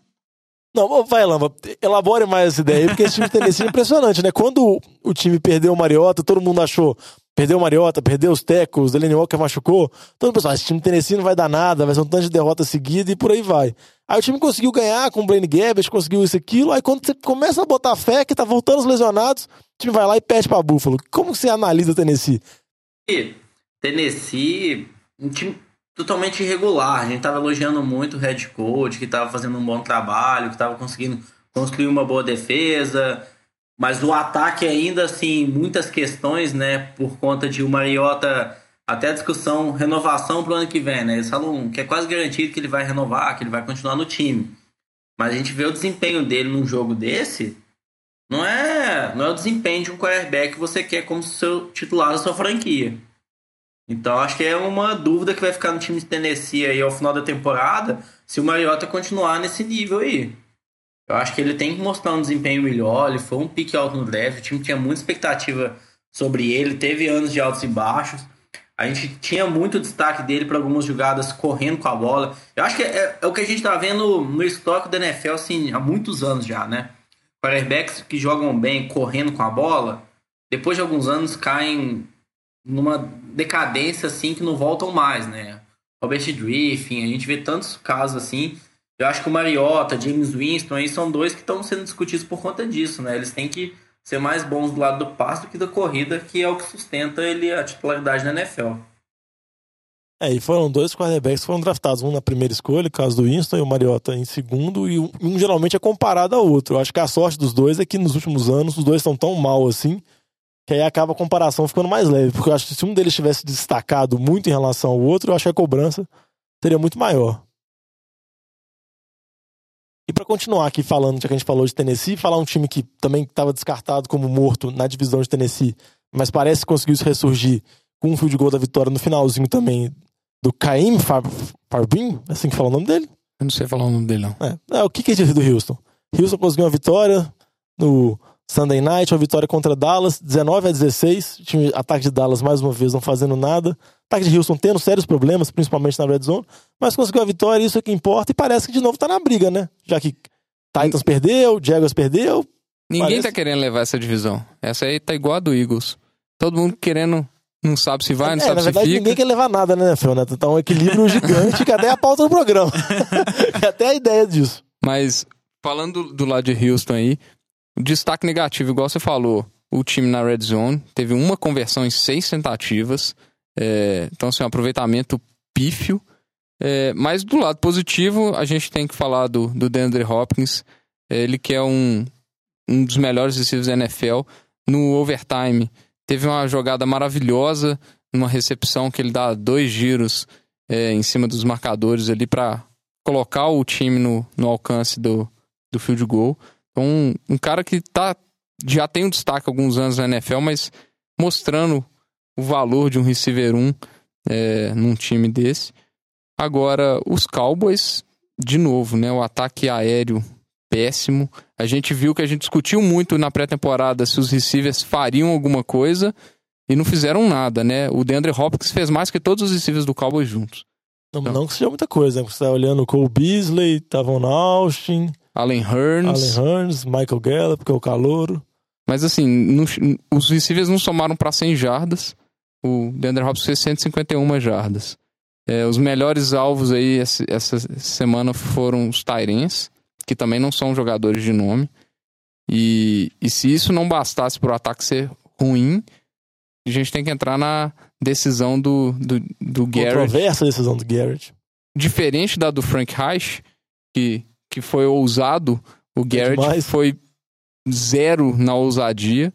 Não, vai, Lamba, elabore mais essa ideia aí, porque esse time de Tennessee é impressionante, né? Quando o, time perdeu o Mariota, todo mundo achou, perdeu o Mariota, perdeu os tecos, Delaney Walker machucou, todo mundo pensou, ah, esse time Tennessee não vai dar nada, vai ser um tanto de derrota seguida e por aí vai. Aí o time conseguiu ganhar com o Blaine Gabbert, conseguiu isso e aquilo, aí quando você começa a botar fé que tá voltando os lesionados, o time vai lá e perde pra Buffalo. Como você analisa o Tennessee? Tennessee, um time totalmente irregular. A gente tava elogiando muito o head coach, que tava fazendo um bom trabalho, que tava conseguindo construir uma boa defesa. Mas o ataque ainda, assim, muitas questões, né? Por conta de o Mariota, até a discussão, renovação pro ano que vem, né? Eles falam que é quase garantido que ele vai renovar, que ele vai continuar no time. Mas a gente vê o desempenho dele num jogo desse, não é, não é o desempenho de um quarterback que você quer como seu titular da sua franquia. Então acho que é uma dúvida que vai ficar no time de Tennessee aí ao final da temporada, se o Mariota continuar nesse nível aí. Eu acho que ele tem que mostrar um desempenho melhor, ele foi um pique alto no draft, o time tinha muita expectativa sobre ele, teve anos de altos e baixos. A gente tinha muito destaque dele para algumas jogadas correndo com a bola. Eu acho que é, é o que a gente tá vendo no estoque da NFL assim, há muitos anos já, né? Quarterbacks que jogam bem correndo com a bola, depois de alguns anos caem numa decadência assim que não voltam mais, né? Robert Griffin, a gente vê tantos casos assim. Eu acho que o Mariota, James Winston aí são dois que estão sendo discutidos por conta disso, né? Eles têm que ser mais bons do lado do passe do que da corrida, que é o que sustenta ele a titularidade na NFL. É, e foram dois quarterbacks que foram draftados, um na primeira escolha, caso do Winston, e o Mariota em segundo, e um, um geralmente é comparado ao outro. Eu acho que a sorte dos dois é que nos últimos anos os dois estão tão mal assim, que aí acaba a comparação ficando mais leve. Porque eu acho que se um deles tivesse destacado muito em relação ao outro, eu acho que a cobrança seria muito maior. E para continuar aqui falando, já que a gente falou de Tennessee, falar um time que também estava descartado como morto na divisão de Tennessee, mas parece que conseguiu se ressurgir com um field goal da vitória no finalzinho também do Caim Far Farbin, é assim que fala o nome dele? Eu não sei falar o nome dele, não. É, é o que que é do Houston? Houston conseguiu uma vitória no Sunday Night, uma vitória contra Dallas, 19 a 16. O time ataque de Dallas mais uma vez não fazendo nada. Ataque de Houston tendo sérios problemas, principalmente na red zone, mas conseguiu a vitória, isso é que importa e parece que de novo tá na briga, né? Já que Titans perdeu, Jaguars perdeu, Ninguém Parece- tá querendo levar essa divisão. Essa aí tá igual a do Eagles. Todo mundo querendo, não sabe se vai, não é, sabe na se verdade, fica. ninguém quer levar nada, né, né? Tá um equilíbrio gigante que até é a pauta do programa. até a ideia disso. Mas falando do, do lado de Houston aí, destaque negativo, igual você falou, o time na red zone teve uma conversão em seis tentativas. É, então, assim, um aproveitamento pífio. É, mas do lado positivo, a gente tem que falar do, do DeAndre Hopkins. É, ele que é um, um dos melhores receivers da NFL. No overtime, teve uma jogada maravilhosa, numa recepção que ele dá dois giros é, em cima dos marcadores ali para colocar o time no, no alcance do, do field goal. Então, um, cara que tá, já tem um destaque há alguns anos na NFL, mas mostrando o valor de um receiver 1 é, num time desse. Agora, os Cowboys, de novo, né? O ataque aéreo péssimo. A gente viu que a gente discutiu muito na pré-temporada se os receivers fariam alguma coisa e não fizeram nada, né? O DeAndre Hopkins fez mais que todos os receivers do Cowboys juntos. Não, Não. não que seja muita coisa, né? Você tá olhando o Cole Beasley, Tavon Austin, Allen Hurns. Allen Hearns, Michael Gallup, que é o calouro. Mas assim, não- os receivers não somaram para 100 jardas. O DeAndre Hopkins fez 151 jardas. É, os melhores alvos aí essa, essa semana foram os Tyrens, que também não são jogadores de nome. E, e se isso não bastasse para o ataque ser ruim, a gente tem que entrar na decisão do, do, do Garrett. Controversa a decisão do Garrett. Diferente da do Frank Reich, que, que foi ousado, o Garrett demais. foi zero na ousadia.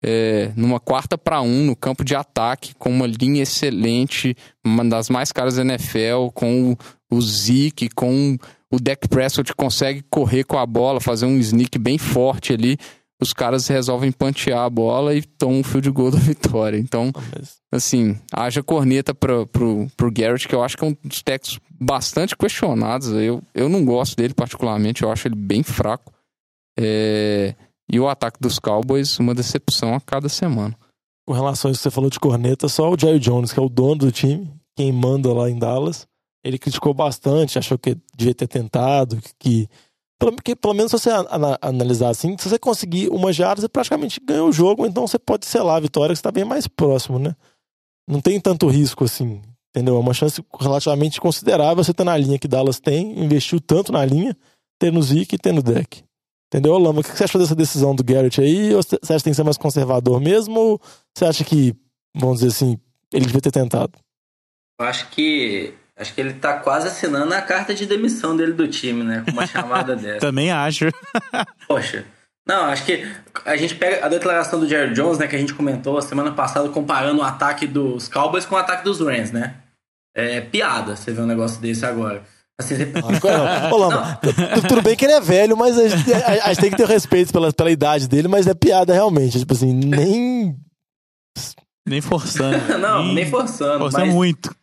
É, numa quarta para um no campo de ataque, com uma linha excelente, uma das mais caras da NFL, com o, o Zeke, com o Dak Prescott consegue correr com a bola, fazer um sneak bem forte ali. Os caras resolvem pantear a bola e tomam um field goal da vitória. Então, Ah, assim, haja corneta pra, pro, pro Garrett, que eu acho que é um dos técnicos bastante questionados. Eu, eu não gosto dele particularmente, eu acho ele bem fraco. É, E o ataque dos Cowboys, uma decepção a cada semana. Com relação a isso que você falou de corneta, só o Jerry Jones, que é o dono do time, quem manda lá em Dallas, ele criticou bastante, achou que devia ter tentado, que. Pelo, que, pelo menos se você ana- analisar assim, se você conseguir uma jarda, você praticamente ganhou o jogo, então você pode selar a vitória, que está bem mais próximo, né? Não tem tanto risco assim, entendeu? É uma chance relativamente considerável você ter na linha que Dallas tem, investiu tanto na linha, ter no Zeke e ter no deck. Entendeu, Lama? O que você achou dessa decisão do Garrett aí? Ou você acha que tem que ser mais conservador mesmo? Ou você acha que, vamos dizer assim, ele devia ter tentado? Eu acho que. Acho que ele tá quase assinando a carta de demissão dele do time, né? Com uma chamada dessa. Também acho. Poxa. Não, acho que a gente pega a declaração do Jerry Jones, né, que a gente comentou a semana passada, comparando o ataque dos Cowboys com o ataque dos Rams, né? É piada você ver um negócio desse agora. Assim, você... Ô, Lama, tu- tudo bem que ele é velho, mas a gente, a- a gente tem que ter respeito pela, pela idade dele, mas é piada realmente. Tipo assim, nem. Nem forçando. Não, nem forçando. Forçando mas- muito.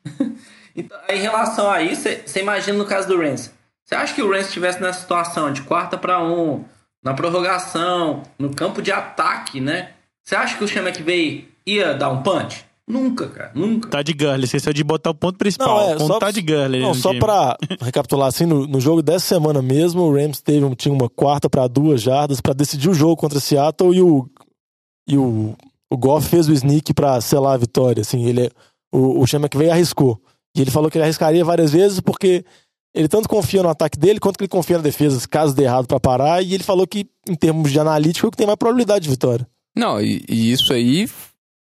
Então, em relação a isso, você- você imagina no caso do Rams. Você acha que o Rams estivesse nessa situação de quarta para um, na prorrogação, no campo de ataque, né? Você acha que o Chama que veio ia dar um punch? Nunca, cara, nunca. Tá de Gurley. Esqueceu de botar o ponto principal. Não, é, ponto só- tá de Gurley. Não, no só time. pra recapitular assim, no, no jogo dessa semana mesmo, o Rams teve, um- tinha uma quarta para duas jardas pra decidir o jogo contra Seattle e o. E o, o Goff fez o sneak pra selar a vitória. Assim, ele, é- o, o Chama que veio arriscou. E ele falou que ele arriscaria várias vezes porque ele tanto confia no ataque dele quanto que ele confia na defesa, caso dê errado pra parar. E ele falou que, em termos de analítico, é o que tem mais probabilidade de vitória. Não, e, e isso aí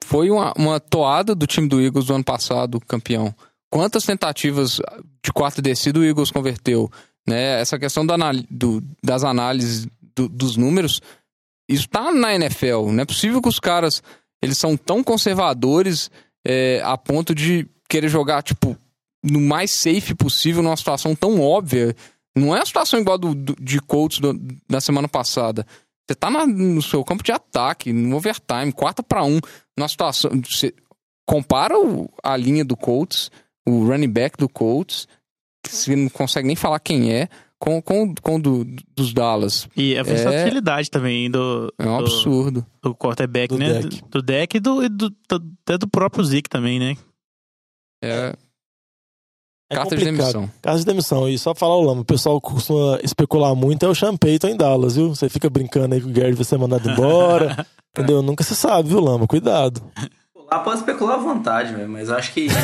foi uma, uma toada do time do Eagles do ano passado, campeão. Quantas tentativas de quarta descida o Eagles converteu? Né? Essa questão da do- das análises do- dos números, isso tá na NFL. Não é possível que os caras eles são tão conservadores é, a ponto de querer jogar, tipo, no mais safe possível, numa situação tão óbvia. Não é a situação igual do, do- de Colts do- da semana passada. Você tá na- no seu campo de ataque, no overtime, quarta para um, numa situação. Você compara o- a linha do Colts, o running back do Colts, que você não consegue nem falar quem é, com, com, com o do, dos Dallas. E a versatilidade também do, É um do, absurdo. do quarterback, Do né? deck. Do, do deck e do, e do, do- até do próprio Zeke também, né? É, É carta de complicado. demissão. Caso de demissão. E só falar o Lama, o pessoal costuma especular muito, é o Sean Payton em Dallas, viu? Você fica brincando aí que o Gary vai ser mandado embora. entendeu? Nunca se sabe, viu, Lama? Cuidado. Lá pode especular à vontade, velho, mas eu acho que.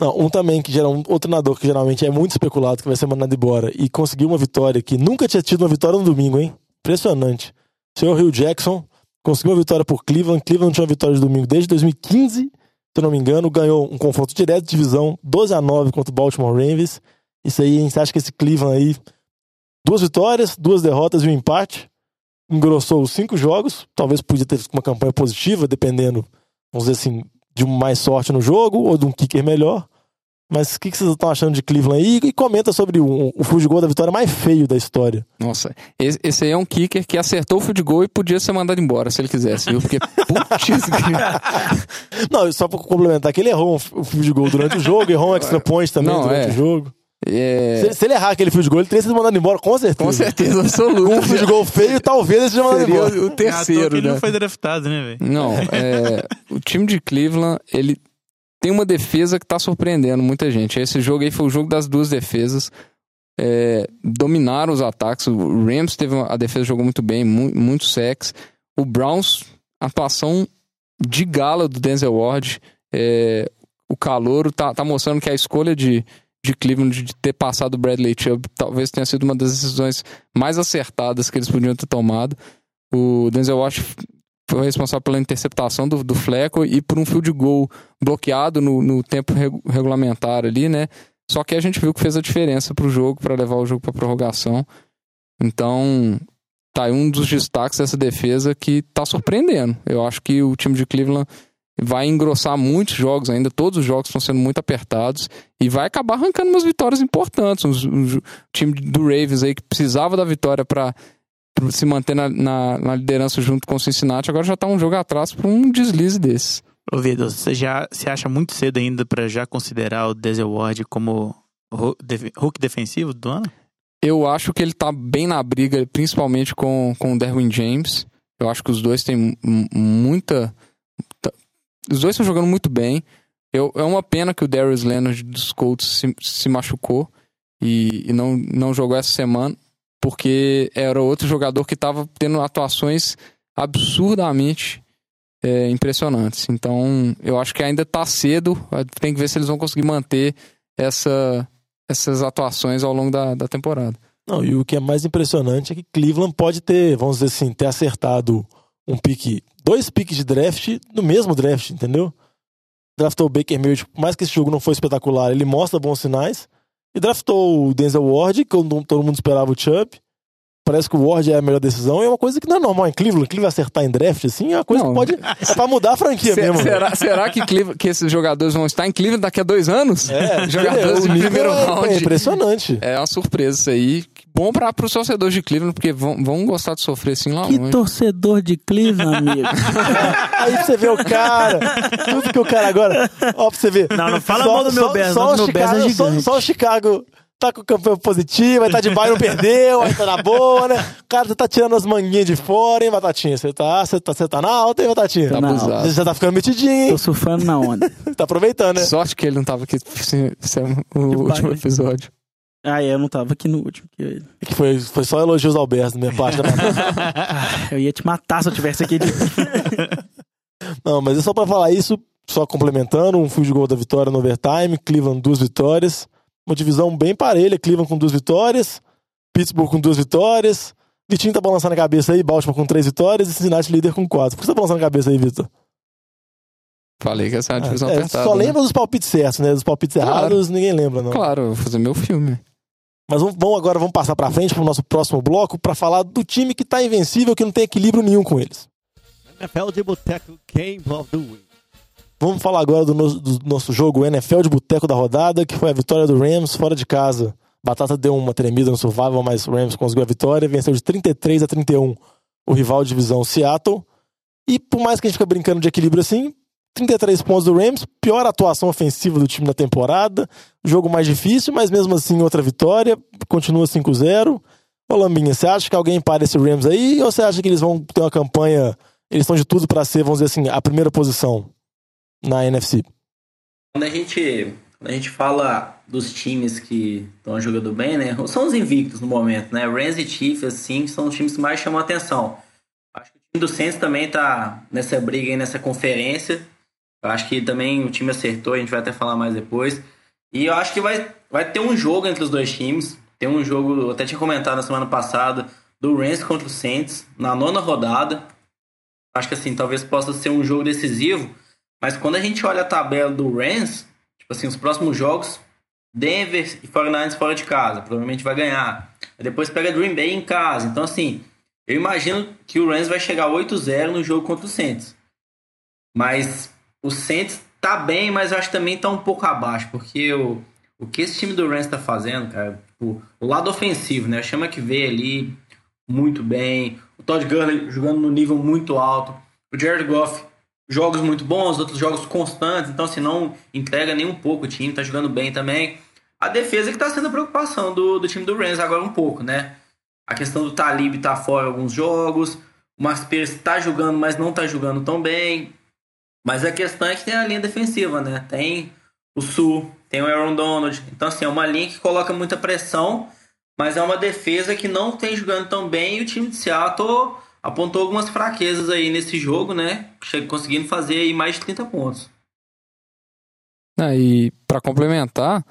Não, um também que geral, um outro treinador que geralmente é muito especulado que vai ser mandado embora e conseguiu uma vitória que nunca tinha tido uma vitória no domingo, hein? Impressionante. O senhor Rio Jackson conseguiu uma vitória por Cleveland. Cleveland não tinha uma vitória de domingo desde 2015, se não me engano. Ganhou um confronto direto de divisão, 12 a 9 contra o Baltimore Ravens. Isso aí? Você acha que esse Cleveland aí, duas vitórias, duas derrotas e um empate, engrossou os cinco jogos. Talvez podia ter uma campanha positiva, dependendo, vamos dizer assim, de mais sorte no jogo ou de um kicker melhor. Mas o que, que vocês estão achando de Cleveland aí? E comenta sobre o, o field goal da vitória mais feio da história. Nossa, esse, esse aí é um kicker que acertou o field goal e podia ser mandado embora se ele quisesse, viu? Porque, putz. Não, só pra complementar que ele errou um, o field goal durante o jogo, errou um extra point também Não, durante é. o jogo. é, Se, se ele errar aquele field goal, ele teria sido mandado embora, com certeza. com certeza Um absoluta. field goal feio, talvez ele seja mandado Seria embora. o É terceiro, ele né? não foi draftado, né, velho? Não, é, o time de Cleveland, ele tem uma defesa que tá surpreendendo muita gente. Esse jogo aí foi o jogo das duas defesas. É, dominaram os ataques. O Rams teve uma, a defesa jogou muito bem, mu muito sexy. O Browns, atuação de gala do Denzel Ward. É, o calouro tá, tá mostrando que a escolha de, de Cleveland de ter passado o Bradley Chubb talvez tenha sido uma das decisões mais acertadas que eles podiam ter tomado. O Denzel f- foi responsável pela interceptação do, do Fleco e por um field goal bloqueado no, no tempo regu- regulamentar ali, né? Só que a gente viu que fez a diferença pro jogo, para levar o jogo pra prorrogação. Então, tá aí um dos destaques dessa defesa que tá surpreendendo. Eu acho que o time de Cleveland vai engrossar muitos jogos ainda, todos os jogos estão sendo muito apertados e vai acabar arrancando umas vitórias importantes. O time do Ravens aí que precisava da vitória para se manter na, na- na liderança junto com o Cincinnati, agora já tá um jogo atrás por um deslize desses. Ô, Vitor, você já se acha muito cedo ainda pra já considerar o Denzel Ward como Hulk defensivo do ano? Eu acho que ele tá bem na briga, principalmente com, com o Derwin James. Eu acho que os dois têm mu- muita. Os dois estão jogando muito bem. Eu, é uma pena que o Darius Leonard dos Colts se, se machucou e, e não, não jogou essa semana, porque era outro jogador que estava tendo atuações absurdamente é, impressionantes. Então, eu acho que ainda tá cedo. Tem que ver se eles vão conseguir manter essa, essas atuações ao longo da, da temporada. Não, e o que é mais impressionante é que Cleveland pode ter, vamos dizer assim, ter acertado um pique, dois piques de draft no mesmo draft, entendeu? Draftou o Baker Mayfield, mais que esse jogo não foi espetacular, ele mostra bons sinais. E draftou o Denzel Ward, que todo mundo esperava o Chubb. Parece que o Ward é a melhor decisão. E é uma coisa que não é normal em Cleveland. Cleveland acertar em draft, assim, é uma coisa Não. que pode... É pra mudar a franquia Se- mesmo. será, será que, Cleveland- que esses jogadores vão estar em Cleveland daqui a dois anos? É, jogadores o de primeiro é, round. É impressionante. É uma surpresa isso aí. Bom para os torcedores de Cleveland, porque vão, vão gostar de sofrer assim lá Que longe. torcedor de Cleveland, amigo. Aí você vê o cara, tudo que o cara agora. Ó, pra você ver. Não, não fala mal do meu Bears, só é só, gigante. só o Chicago tá com campanha positiva, aí tá de baixo, não perdeu, aí tá na boa, né? Cara, você tá tirando as manguinhas de fora, hein, Batatinha? Você tá, você tá, você tá na alta, hein, Batatinha? Tá abusado. Você já tá ficando metidinho, hein? Tô surfando na onda. Tá aproveitando, né? Sorte que ele não tava aqui se- se- o Que último baile. episódio. Ah, é, eu não tava aqui no último. Que eu, Que foi, foi só elogios ao Bears da minha parte. Né? eu ia te matar se eu tivesse aqui. De... Não, mas é só pra falar isso, só complementando, um field goal da vitória no overtime, Cleveland duas vitórias, uma divisão bem parelha, Cleveland com duas vitórias, Pittsburgh com duas vitórias, Vitinho tá balançando a cabeça aí, Baltimore com três vitórias e Cincinnati líder com quatro. Por que você tá balançando a cabeça aí, Vitor? Falei que essa é uma divisão É, apertada. só né? lembra dos palpites certos, né? Dos palpites Claro. errados, ninguém lembra, não. Claro, eu vou fazer meu filme. Mas vamos, vamos agora vamos passar pra frente pro nosso próximo bloco pra falar do time que tá invencível, que não tem equilíbrio nenhum com eles. NFL de Boteco Game of the Week. Vamos falar agora do, no- do nosso jogo NFL de boteco da rodada, que foi a vitória do Rams fora de casa. Batata deu uma tremida no survival, mas o Rams conseguiu a vitória, venceu de 33 a 31 o rival de divisão Seattle. E por mais que a gente fique brincando de equilíbrio assim, 33 pontos do Rams, pior atuação ofensiva do time da temporada, jogo mais difícil, mas mesmo assim outra vitória, continua 5-0. Ô Lambinha, você acha que alguém para esse Rams aí ou você acha que eles vão ter uma campanha, eles estão de tudo para ser, vamos dizer assim, a primeira posição na NFC? Quando a gente, quando a gente fala dos times que estão jogando bem, né? São os invictos no momento, né? Rams e Chiefs, assim, são os times que mais chamam a atenção. Acho que o time do Saints também tá nessa briga aí, nessa conferência. Eu acho que também o time acertou, a gente vai até falar mais depois. E eu acho que vai, vai ter um jogo entre os dois times. Tem um jogo, eu até tinha comentado na semana passada, do Rams contra o Saints, na nona rodada. Acho que assim, talvez possa ser um jogo decisivo. Mas quando a gente olha a tabela do Rams, tipo assim, os próximos jogos, Denver e 49ers fora de casa, provavelmente vai ganhar. Depois pega Green Bay em casa. Então assim, eu imagino que o Rams vai chegar 8-0 no jogo contra o Saints. Mas o Saints tá bem, mas eu acho que também tá um pouco abaixo, porque o, o que esse time do Rams tá fazendo, cara, tipo, o lado ofensivo, né? Chama que vê ali muito bem. O Todd Gurley jogando no nível muito alto. O Jared Goff, jogos muito bons, outros jogos constantes. Então, assim, não entrega nem um pouco o time, tá jogando bem também. A defesa que tá sendo a preocupação do, do time do Rams agora um pouco, né? A questão do Talib tá fora alguns jogos. O Marcos Pérez tá jogando, mas não tá jogando tão bem. Mas a questão é que tem a linha defensiva, né? Tem o Sul, tem o Aaron Donald. Então, assim, é uma linha que coloca muita pressão, mas é uma defesa que não tem jogando tão bem. E o time de Seattle apontou algumas fraquezas aí nesse jogo, né? Conseguindo fazer aí mais de 30 pontos. Ah, e para complementar,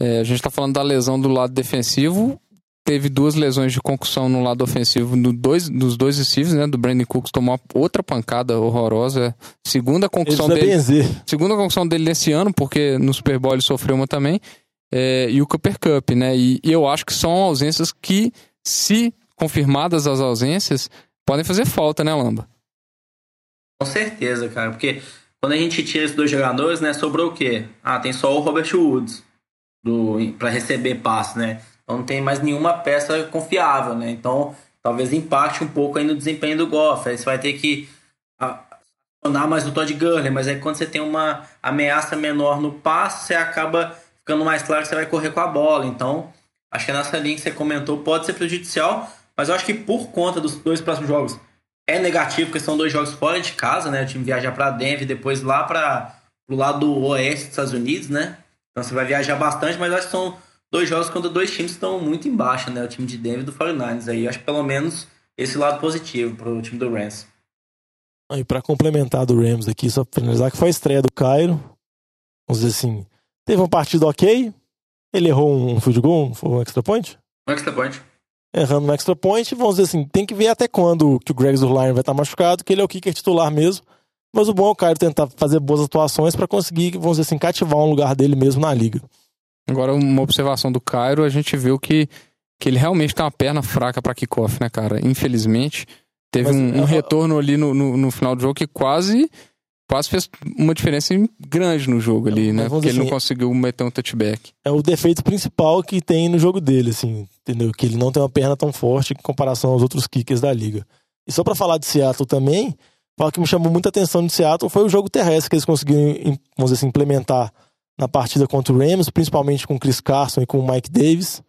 é, a gente tá falando da lesão do lado defensivo. teve duas lesões de concussão no lado ofensivo no dois, nos dois receivers, né? Do Brandon Cooks tomou outra pancada horrorosa. Segunda concussão dele. benzer. Segunda concussão dele nesse ano, porque no Super Bowl ele sofreu uma também. é, e o Cooper Cup, né? E, e eu acho que são ausências que, se confirmadas as ausências, podem fazer falta, né, Lamba? Com certeza, cara, porque quando a gente tira esses dois jogadores, né, sobrou o quê? Ah, tem só o Robert Woods pra receber passe, né? Então não tem mais nenhuma peça confiável, né? Então talvez empate um pouco aí no desempenho do Goff. Aí você vai ter que a- acionar mais o Todd Gurley, mas aí quando você tem uma ameaça menor no passe, você acaba ficando mais claro que você vai correr com a bola. Então, acho que nessa linha que você comentou pode ser prejudicial, mas eu acho que por conta dos dois próximos jogos é negativo, porque são dois jogos fora de casa, né? O time viajar para Denver e depois lá para o lado do oeste dos Estados Unidos, né? Então você vai viajar bastante, mas eu acho que são dois jogos quando dois times estão muito embaixo, né? O time de Denver e do 49ers aí. Eu acho que pelo menos esse lado positivo pro time do Rams. E pra complementar do Rams aqui, só pra finalizar, que foi a estreia do Cairo. Vamos dizer assim, teve uma partida ok, ele errou um field goal, um extra point. Um extra point. Errando no extra point, vamos dizer assim, tem que ver até quando que o Greg Zurline vai estar machucado, que ele é o kicker titular mesmo. Mas o bom é o Cairo tentar fazer boas atuações pra conseguir, vamos dizer assim, cativar um lugar dele mesmo na liga. Agora, uma observação do Cairo, a gente viu que, que ele realmente tem uma perna fraca pra kickoff, né, cara? Infelizmente. Teve Mas, um, um ah, retorno ali no, no, no final do jogo que quase, quase fez uma diferença grande no jogo ali, né? Porque ele não assim, conseguiu meter um touchback. É o defeito principal que tem no jogo dele, assim, entendeu? Que ele não tem uma perna tão forte em comparação aos outros kickers da liga. E só pra falar de Seattle também, o que me chamou muita atenção de Seattle foi o jogo terrestre que eles conseguiram, vamos dizer assim, implementar na partida contra o Rams, principalmente com o Chris Carson e com o Mike Davis.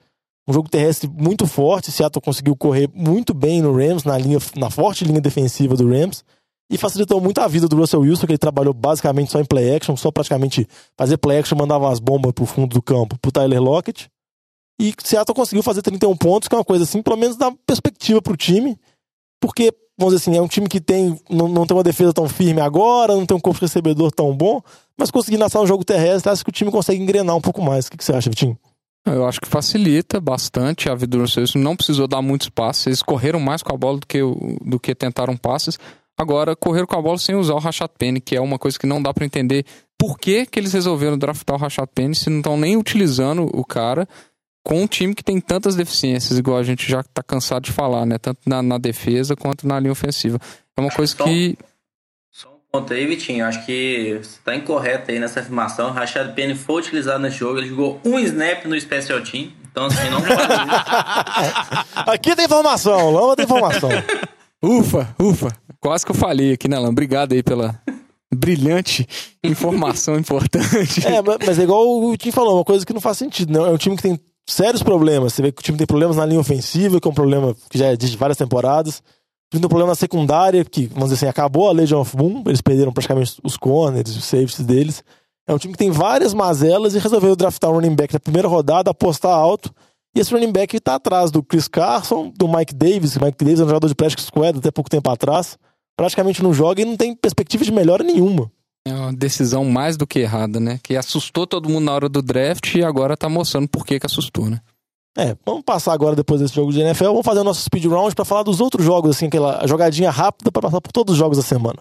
Um jogo terrestre muito forte, Seattle conseguiu correr muito bem no Rams, na, linha, na forte linha defensiva do Rams. E facilitou muito a vida do Russell Wilson, que ele trabalhou basicamente só em play action, só praticamente fazer play action, mandava as bombas pro fundo do campo pro Tyler Lockett. E Seattle conseguiu fazer 31 pontos, que é uma coisa assim, pelo menos dá perspectiva pro time, porque, vamos dizer assim, é um time que tem não, não tem uma defesa tão firme agora, não tem um corpo recebedor tão bom, mas conseguindo lançar um jogo terrestre, acho que o time consegue engrenar um pouco mais. O que, que você acha, Vitinho? Eu acho que facilita bastante a vida do Russell Wilson. Não precisou dar muitos passes. Eles correram mais com a bola do que, do que tentaram passes. Agora, correram com a bola sem usar o Rashad Penny, que é uma coisa que não dá pra entender por que, que eles resolveram draftar o Rashad Penny se não estão nem utilizando o cara com um time que tem tantas deficiências, igual a gente já tá cansado de falar, né? Tanto na, na defesa quanto na linha ofensiva. É uma coisa que. Só um ponto aí, Vitinho. Acho que você tá incorreto aí nessa afirmação. Rashad Penny foi utilizado nesse jogo. Ele jogou um snap no Special Team. Então, assim, não pode. Aqui tem informação, Lama tem informação. Ufa, ufa. Quase que eu falei aqui, né, Alan? Obrigado aí pela brilhante informação importante. É, ma- mas é igual o Vitinho falou, uma coisa que não faz sentido, né? É um time que tem sérios problemas. Você vê que o time tem problemas na linha ofensiva, que é um problema que já é de várias temporadas. Tem um problema na secundária, que, vamos dizer assim, acabou a Legion of Boom, eles perderam praticamente os corners, os safeties deles. É um time que tem várias mazelas e resolveu draftar um running back na primeira rodada, apostar alto. E esse running back tá atrás do Chris Carson, do Mike Davis, o Mike Davis é um jogador de practice squad até pouco tempo atrás. Praticamente não joga e não tem perspectiva de melhora nenhuma. É uma decisão mais do que errada, né? Que assustou todo mundo na hora do draft e agora tá mostrando por que que assustou, né? É, vamos passar agora depois desse jogo de NFL, vamos fazer o nosso speed round pra falar dos outros jogos, assim, aquela jogadinha rápida pra passar por todos os jogos da semana.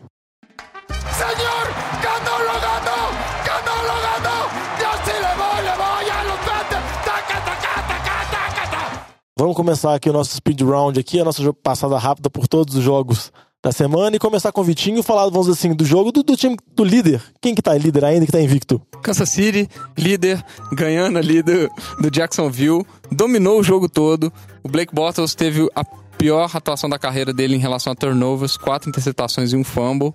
Vamos começar aqui o nosso speed round aqui, a nossa passada rápida por todos os jogos da semana e começar com o Vitinho falar, vamos dizer assim, do jogo do, do time do líder. Quem que tá líder ainda, que tá invicto? Kansas City, líder, ganhando ali do, do Jacksonville, dominou o jogo todo. O Blake Bortles teve a pior atuação da carreira dele em relação a turnovers, quatro interceptações e um fumble.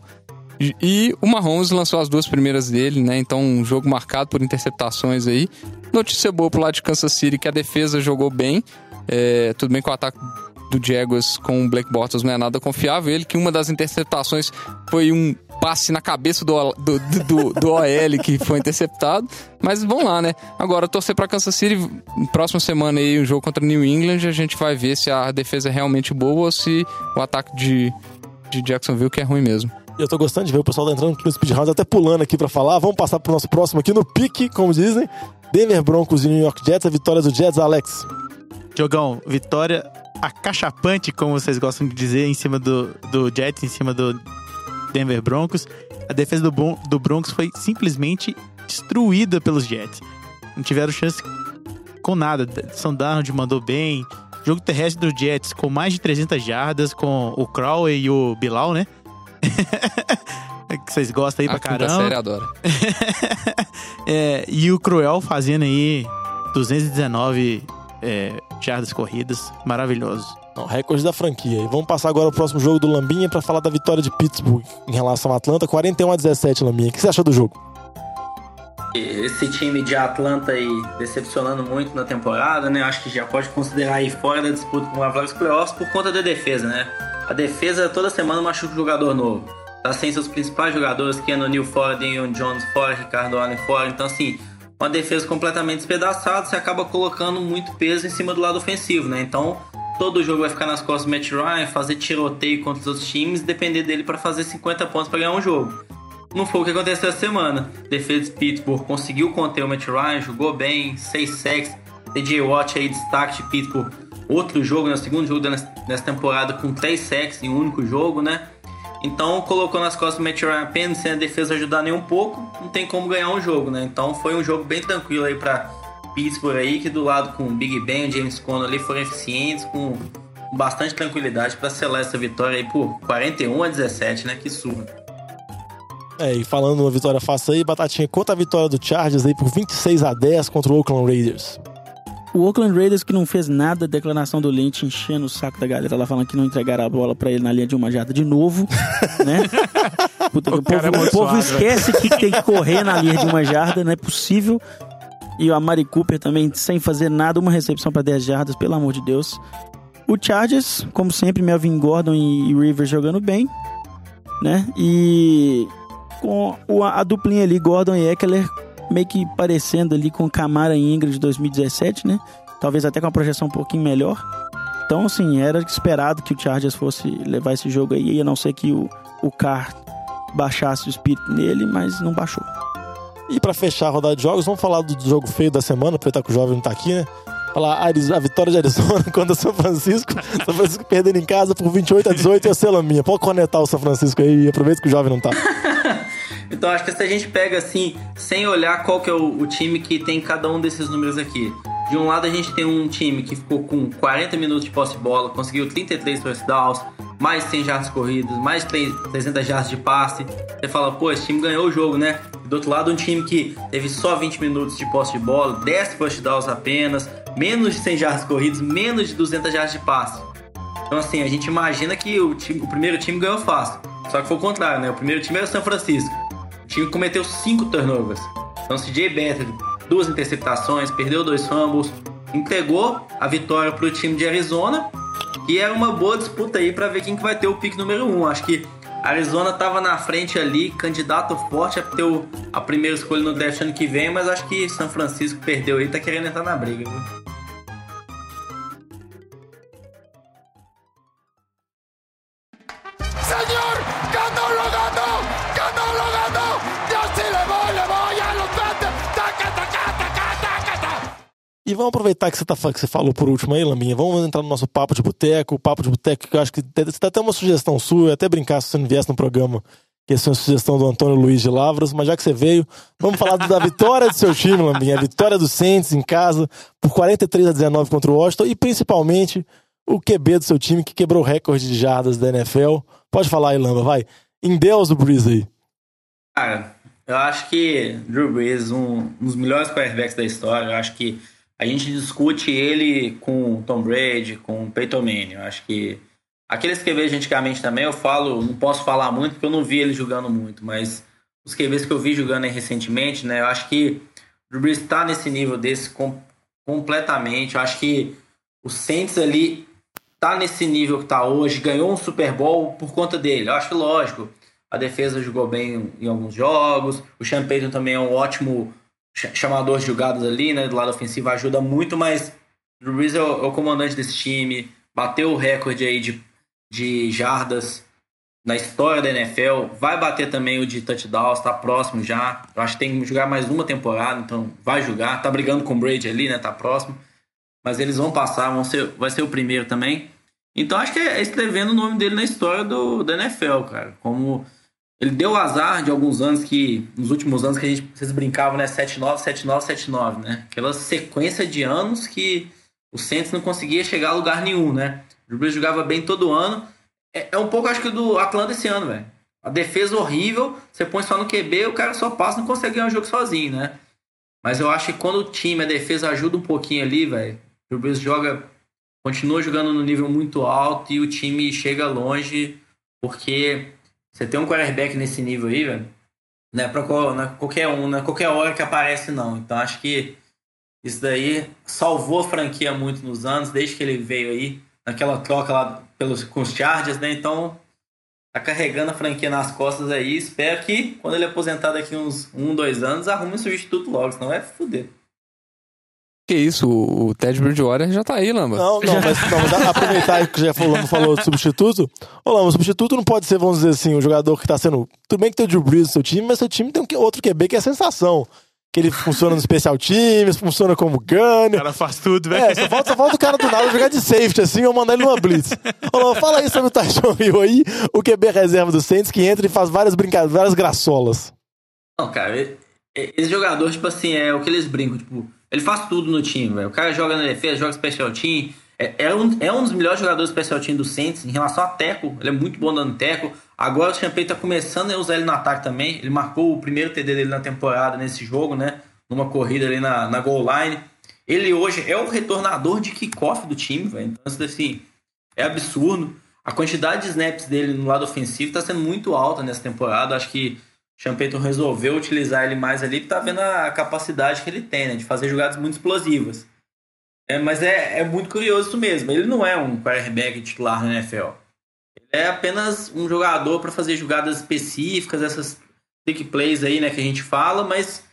E o Mahomes lançou as duas primeiras dele, né? Então, um jogo marcado por interceptações aí. Notícia boa pro lado de Kansas City, que a defesa jogou bem. É, tudo bem que o ataque do Jaguars com o Blake Bortles não é nada confiável. Ele que uma das interceptações foi um passe na cabeça do, do, do, do- OL que foi interceptado. Mas vamos lá, né? Agora, torcer pra Kansas City. Próxima semana aí, um jogo contra New England. A gente vai ver se a defesa é realmente boa ou se o ataque de, de Jacksonville que é ruim mesmo. Eu tô gostando de ver o pessoal entrando no speed round, até pulando aqui pra falar. Vamos passar pro nosso próximo aqui no pique, como dizem. Denver Broncos e New York Jets, a vitória do Jets, Alex. Jogão, vitória acachapante, como vocês gostam de dizer, em cima do, do Jets, em cima do Denver Broncos. A defesa do, Bron- do Broncos foi simplesmente destruída pelos Jets. Não tiveram chance com nada. Sam Darnold mandou bem. Jogo terrestre do Jets com mais de 300 jardas, com o Crowley e o Bilal, né? que vocês gostam aí pra a quinta caramba. série adora. É, e o Cruel fazendo aí 219 é, jardas corridas. Maravilhoso. Não, recorde da franquia. E vamos passar agora ao próximo jogo do Lambinha pra falar da vitória de Pittsburgh em relação ao Atlanta. 41 a 17, Lambinha. O que você achou do jogo? Esse time de Atlanta aí decepcionando muito na temporada, né? Acho que já pode considerar aí fora da disputa com a vaga dos playoffs por conta da defesa, né? A defesa toda semana machuca um jogador novo. Tá sem seus principais jogadores, Keanu Neal fora, Daniel Jones fora, Ricardo Allen fora. Então, assim, uma defesa completamente despedaçada, você acaba colocando muito peso em cima do lado ofensivo, né? Então, todo jogo vai ficar nas costas do Matt Ryan, fazer tiroteio contra os outros times, depender dele para fazer 50 pontos para ganhar um jogo. Não foi o que aconteceu essa semana. Defesa de Pittsburgh conseguiu conter o Matt Ryan, jogou bem, 6 sacks. TJ Watt aí, destaque de Pittsburgh. Outro jogo, né? Segundo jogo dessa temporada com 3 sacks em um único jogo, né? Então colocou nas costas do Matt Ryan apenas sem a defesa ajudar nem um pouco, não tem como ganhar um jogo, né? Então foi um jogo bem tranquilo aí para Pittsburgh aí, que do lado com o Big Ben e James Conner ali foram eficientes, com bastante tranquilidade para selar essa vitória aí por 41 a 17, né? Que surra. É, e falando uma vitória fácil aí, Batatinha, conta a vitória do Chargers aí por 26 a 10 contra o Oakland Raiders. O Oakland Raiders que não fez nada, declaração do Lynch enchendo o saco da galera lá falando que não entregaram a bola pra ele na linha de uma jarda de novo, né? Puta, que o, cara é povo, muito o povo suave, esquece que tem que correr na linha de uma jarda, não é possível. E o Amari Cooper também sem fazer nada, uma recepção pra 10 jardas, pelo amor de Deus. O Chargers, como sempre, Melvin Gordon e Rivers jogando bem, né? E com o- a duplinha ali, Gordon e Eckler, meio que parecendo ali com Camara e Ingram de 2017, né? Talvez até com uma projeção um pouquinho melhor. Então, assim, era esperado que o Chargers fosse levar esse jogo aí, a não ser que o, o Carr baixasse o espírito nele, mas não baixou. E pra fechar a rodada de jogos, vamos falar do jogo feio da semana, aproveitar que o jovem não tá aqui, né? Falar a vitória de Arizona contra São Francisco. São Francisco perdendo em casa por 28 a 18 e a Selaminha. Pode conectar o São Francisco aí e aproveita que o jovem não tá. Então acho que se a gente pega assim, sem olhar qual que é o, o time que tem cada um desses números aqui. De um lado a gente tem um time que ficou com 40 minutos de posse de bola, conseguiu 33 touchdowns, mais 100 jardas corridas, mais 300 jardas de passe. Você fala, pô, esse time ganhou o jogo, né? Do outro lado um time que teve só 20 minutos de posse de bola, 10 touchdowns apenas, menos de 100 jardas corridas, menos de 200 jardas de passe. Então, assim, a gente imagina que o, time- o primeiro time ganhou fácil. Só que foi o contrário, né? O primeiro time era o São Francisco. Time cometeu cinco turnovers. Então, CJ Beathard, duas interceptações, perdeu dois fumbles, entregou a vitória para o time de Arizona, que era uma boa disputa aí para ver quem que vai ter o pick número um. Acho que Arizona estava na frente ali, candidato forte a ter a primeira escolha no draft ano que vem, mas acho que São Francisco perdeu aí, tá querendo entrar na briga, viu? E vamos aproveitar que você, tá, que você falou por último aí, Lambinha. Vamos entrar no nosso papo de boteco. O papo de boteco que eu acho que você tem até uma sugestão sua. Até brincar se você não viesse no programa. Que essa é uma sugestão do Antônio Luiz de Lavras. Mas já que você veio, vamos falar da vitória do seu time, Lambinha. A vitória do Saints em casa por 43 a 19 contra o Washington. E principalmente o QB do seu time que quebrou o recorde de jardas da NFL. Pode falar aí, Lamba, vai. Em Deus do Breeze aí. Cara, eu acho que Drew Brees, um, um dos melhores quarterbacks da história, eu acho que a gente discute ele com Tom Brady, com Peyton Manning. Eu acho que aqueles QBs de antigamente também, eu falo, não posso falar muito porque eu não vi ele jogando muito, mas os QBs que eu vi jogando recentemente, né, eu acho que o Drew Brees tá nesse nível desse com- completamente. Eu acho que o Saints ali tá nesse nível que tá hoje, ganhou um Super Bowl por conta dele. Eu acho lógico. A defesa jogou bem em alguns jogos. O Payton também é um ótimo chamador de jogadas ali, né? Do lado ofensivo ajuda muito, mas o Brees é o, é o comandante desse time. Bateu o recorde aí de, de jardas na história da NFL. Vai bater também o de touchdowns, tá próximo já. Eu acho que tem que jogar mais uma temporada, então vai jogar. Tá brigando com o Brady ali, né? Tá próximo. mas eles vão passar, vão ser, vai ser o primeiro também. Então acho que é escrevendo o nome dele na história do, da NFL, cara. Como ele deu azar de alguns anos que, nos últimos anos que a gente, vocês brincavam, né? 7-9, 7-9, 7-9, né? Aquela sequência de anos que o Saints não conseguia chegar a lugar nenhum, né? O Drew jogava bem todo ano. É, é um pouco, acho que, do Atlanta esse ano, velho. A defesa horrível, você põe só no QB, o cara só passa não consegue ganhar o jogo sozinho, né? Mas eu acho que quando o time, a defesa ajuda um pouquinho ali, velho, o Drew joga, continua jogando no nível muito alto e o time chega longe, porque você tem um quarterback nesse nível aí, velho, não é pra não é qualquer um, não é qualquer hora que aparece, não. Então acho que isso daí salvou a franquia muito nos anos, desde que ele veio aí, naquela troca lá pelos, com os Chargers, né? Então tá carregando a franquia nas costas aí. Espero que quando ele aposentar daqui uns um, dois anos, arrume um substituto logo, senão vai foder. Que isso, o o Ted Bridgewater já tá aí, Lamba. Não, não, mas, não, mas aproveitar que já falou, falou de substituto. Olá, o substituto não pode ser, vamos dizer assim, um jogador que tá sendo. Tudo bem que tem o Drew Brees no seu time, mas seu time tem um que- outro QB que é a sensação. Que ele funciona no especial times, funciona como O gunner. cara faz tudo, velho. É, só falta, só falta o cara do nada jogar de safety, assim, ou mandar ele numa blitz. Olá, fala aí sobre o Tyson Hill aí, o QB reserva do Saints, que entra e faz várias brincadeiras, várias graçolas. Não, cara, esse jogador, tipo assim, é o que eles brincam, tipo, ele faz tudo no time, velho. O cara joga na defesa, joga special team. É, é um, é um dos melhores jogadores do special team do Saints em relação a teco. Ele é muito bom dando teco. Agora o Champagne tá começando a usar ele no ataque também. Ele marcou o primeiro TD dele na temporada nesse jogo, né? Numa corrida ali na, na goal line. Ele hoje é o retornador de kickoff do time, velho. Então, assim, é absurdo. A quantidade de snaps dele no lado ofensivo está sendo muito alta nessa temporada. Acho que Payton resolveu utilizar ele mais ali, tá vendo a capacidade que ele tem, né? De fazer jogadas muito explosivas. É, mas é, é muito curioso isso mesmo. Ele não é um quarterback titular na NFL. Ele é apenas um jogador para fazer jogadas específicas, essas big plays aí, né, que a gente fala, mas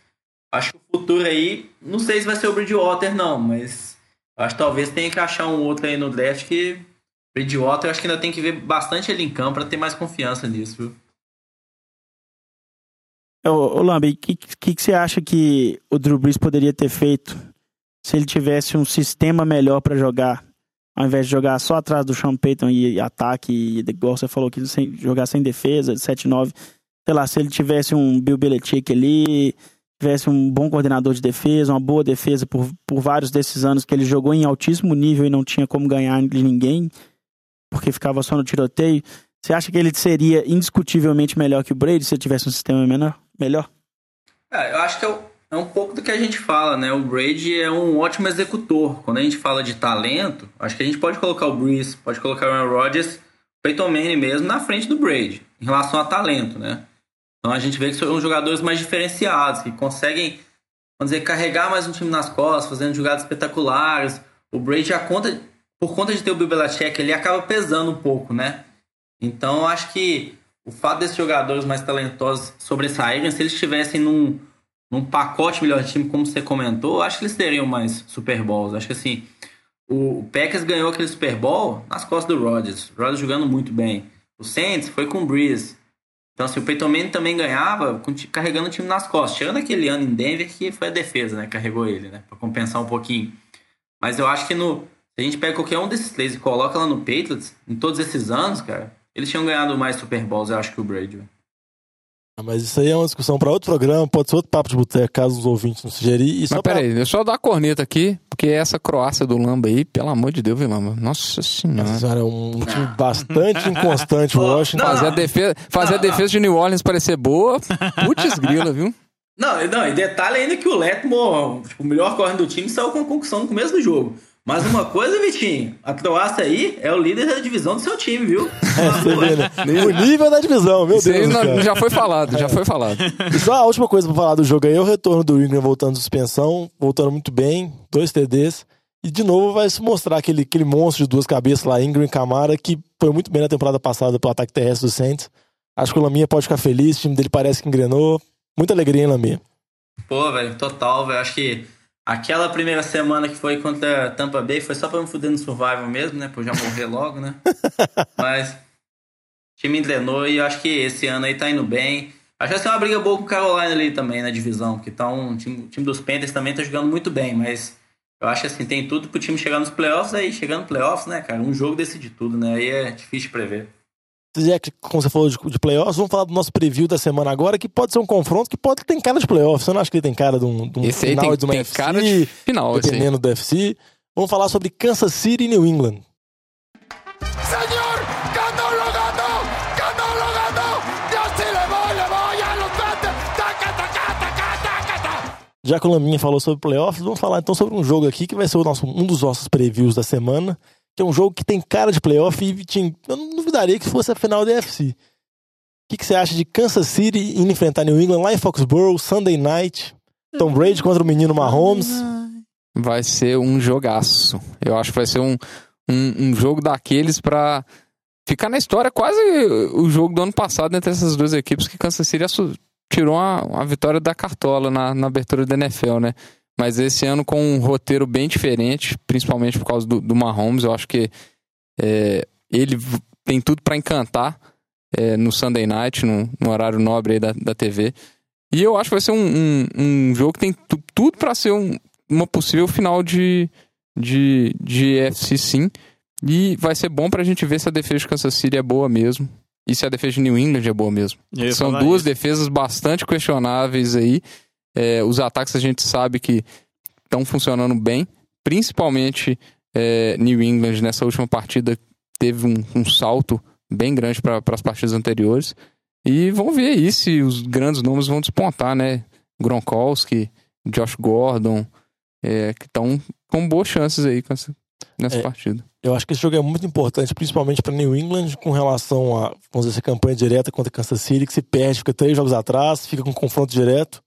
acho que o futuro aí, não sei se vai ser o Bridgewater, não, mas acho que talvez tenha que achar um outro aí no draft que Bridgewater, eu acho que ainda tem que ver bastante ele em campo para ter mais confiança nisso, viu? Ô, Lambi, o que, que, que você acha que o Drew Brees poderia ter feito se ele tivesse um sistema melhor pra jogar? Ao invés de jogar só atrás do Sean Payton e ataque, igual você falou que sem, jogar sem defesa, 7-9. Sei lá, se ele tivesse um Bill Belichick ali, tivesse um bom coordenador de defesa, uma boa defesa por, por vários desses anos que ele jogou em altíssimo nível e não tinha como ganhar de ninguém, porque ficava só no tiroteio. Você acha que ele seria indiscutivelmente melhor que o Brady se tivesse um sistema menor, melhor? É, eu acho que é, é um pouco do que a gente fala, né? O Brady é um ótimo executor. Quando a gente fala de talento, acho que a gente pode colocar o Breeze, pode colocar o Aaron Rodgers, o Peyton Manning mesmo na frente do Brady, em relação a talento, né? Então a gente vê que são jogadores mais diferenciados, que conseguem, vamos dizer, carregar mais um time nas costas, fazendo jogadas espetaculares. O Brady, conta, por conta de ter o Bill Belichick, ele acaba pesando um pouco, né? Então acho que o fato desses jogadores mais talentosos sobressaírem, se eles estivessem num, num pacote melhor de time, como você comentou, acho que eles teriam mais Super Bowls. Acho que assim, o, Packers ganhou aquele Super Bowl nas costas do Rodgers. O Rodgers jogando muito bem. O Saints foi com o Breeze. Então, assim, o Peyton Manning também ganhava carregando o time nas costas. Tirando aquele ano em Denver que foi a defesa, né? Carregou ele, né? Pra compensar um pouquinho. Mas eu acho que no, se a gente pega qualquer um desses três e coloca lá no Patriots, em todos esses anos, cara, eles tinham ganhado mais Super Bowls, eu acho, que o Brady. Ah, Mas isso aí é uma discussão para outro programa, pode ser outro papo de boteco, caso os ouvintes não sugerir. E só Mas pra- peraí, deixa eu só dar a corneta aqui, porque essa Croácia do Lamba aí, pelo amor de Deus, viu, Lamba? Nossa senhora. Nossa senhora, é um time bastante inconstante, o Washington. Não, Fazer a defesa, fazer a Não, defesa de New Orleans parecer boa, putz grila, viu? Não, não, e detalhe ainda que o Letmore, tipo, o melhor corre do time, saiu com a concussão no começo do jogo. Mas uma coisa, Vitinho, a Croácia aí é o líder da divisão do seu time, viu? É, você vê, né? O nível da divisão, meu Isso Deus. não- já foi falado, já foi falado. E só a última coisa pra falar do jogo aí é o retorno do Ingram voltando de suspensão, voltando muito bem, dois TDs. E de novo vai se mostrar aquele, aquele monstro de duas cabeças lá, Ingram e Camara, que foi muito bem na temporada passada pelo ataque terrestre do Saints. Acho que o Laminha pode ficar feliz, o time dele parece que engrenou. Muita alegria, hein, Laminha? Pô, velho, total, velho. Acho que aquela primeira semana que foi contra a Tampa Bay foi só pra me fuder no survival mesmo, né? Pra eu já morrer logo, né? Mas o time engrenou e eu acho que esse ano aí tá indo bem. Acho que vai ser uma briga boa com o Carolina ali também na divisão, porque tá um time, o time dos Panthers também tá jogando muito bem, mas Eu acho assim, tem tudo pro time chegar nos playoffs, aí chegando nos playoffs, né, cara? Um jogo decide tudo, né? Aí é difícil de prever. Já que, como você falou de, de playoffs, vamos falar do nosso preview da semana agora, que pode ser um confronto que pode ter cara de playoffs. Você não acha que ele tem cara de um, de um Esse aí final tem, de uma tem FC, cara de final, dependendo do UFC? Vamos falar sobre Kansas City e New England. Taca, taca, taca, taca. Já que o Laminha falou sobre playoffs, vamos falar então sobre um jogo aqui que vai ser o nosso, um dos nossos previews da semana, que é um jogo que tem cara de playoff e Vitinho, eu não duvidaria que fosse a final da UFC. O que, você acha de Kansas City indo enfrentar New England lá em Foxborough, Sunday Night? Tom Brady contra o menino Mahomes. Vai ser um jogaço. Eu acho que vai ser um, um, um jogo daqueles pra ficar na história quase o jogo do ano passado entre essas duas equipes que Kansas City tirou uma, uma vitória da cartola na, na abertura da NFL, né? Mas esse ano com um roteiro bem diferente, principalmente por causa do, do Mahomes, eu acho que é, ele tem tudo pra encantar é, no Sunday Night, no, no horário nobre da, da TV. E eu acho que vai ser um, um, um jogo que tem tu- tudo pra ser um, uma possível final de, de, de UFC sim. E vai ser bom pra gente ver se a defesa de Kansas City é boa mesmo. E se a defesa de New England é boa mesmo. São duas isso. defesas bastante questionáveis aí. É, os ataques a gente sabe que estão funcionando bem. Principalmente é, New England nessa última partida teve um, um salto bem grande para as partidas anteriores. E vamos ver aí se os grandes nomes vão despontar, né? Gronkowski, Josh Gordon, é, que estão com boas chances aí essa- nessa É. partida. Eu acho que esse jogo é muito importante, principalmente para New England, com relação a, vamos dizer, essa campanha direta contra Kansas City, que se perde, fica três jogos atrás, fica com confronto direto,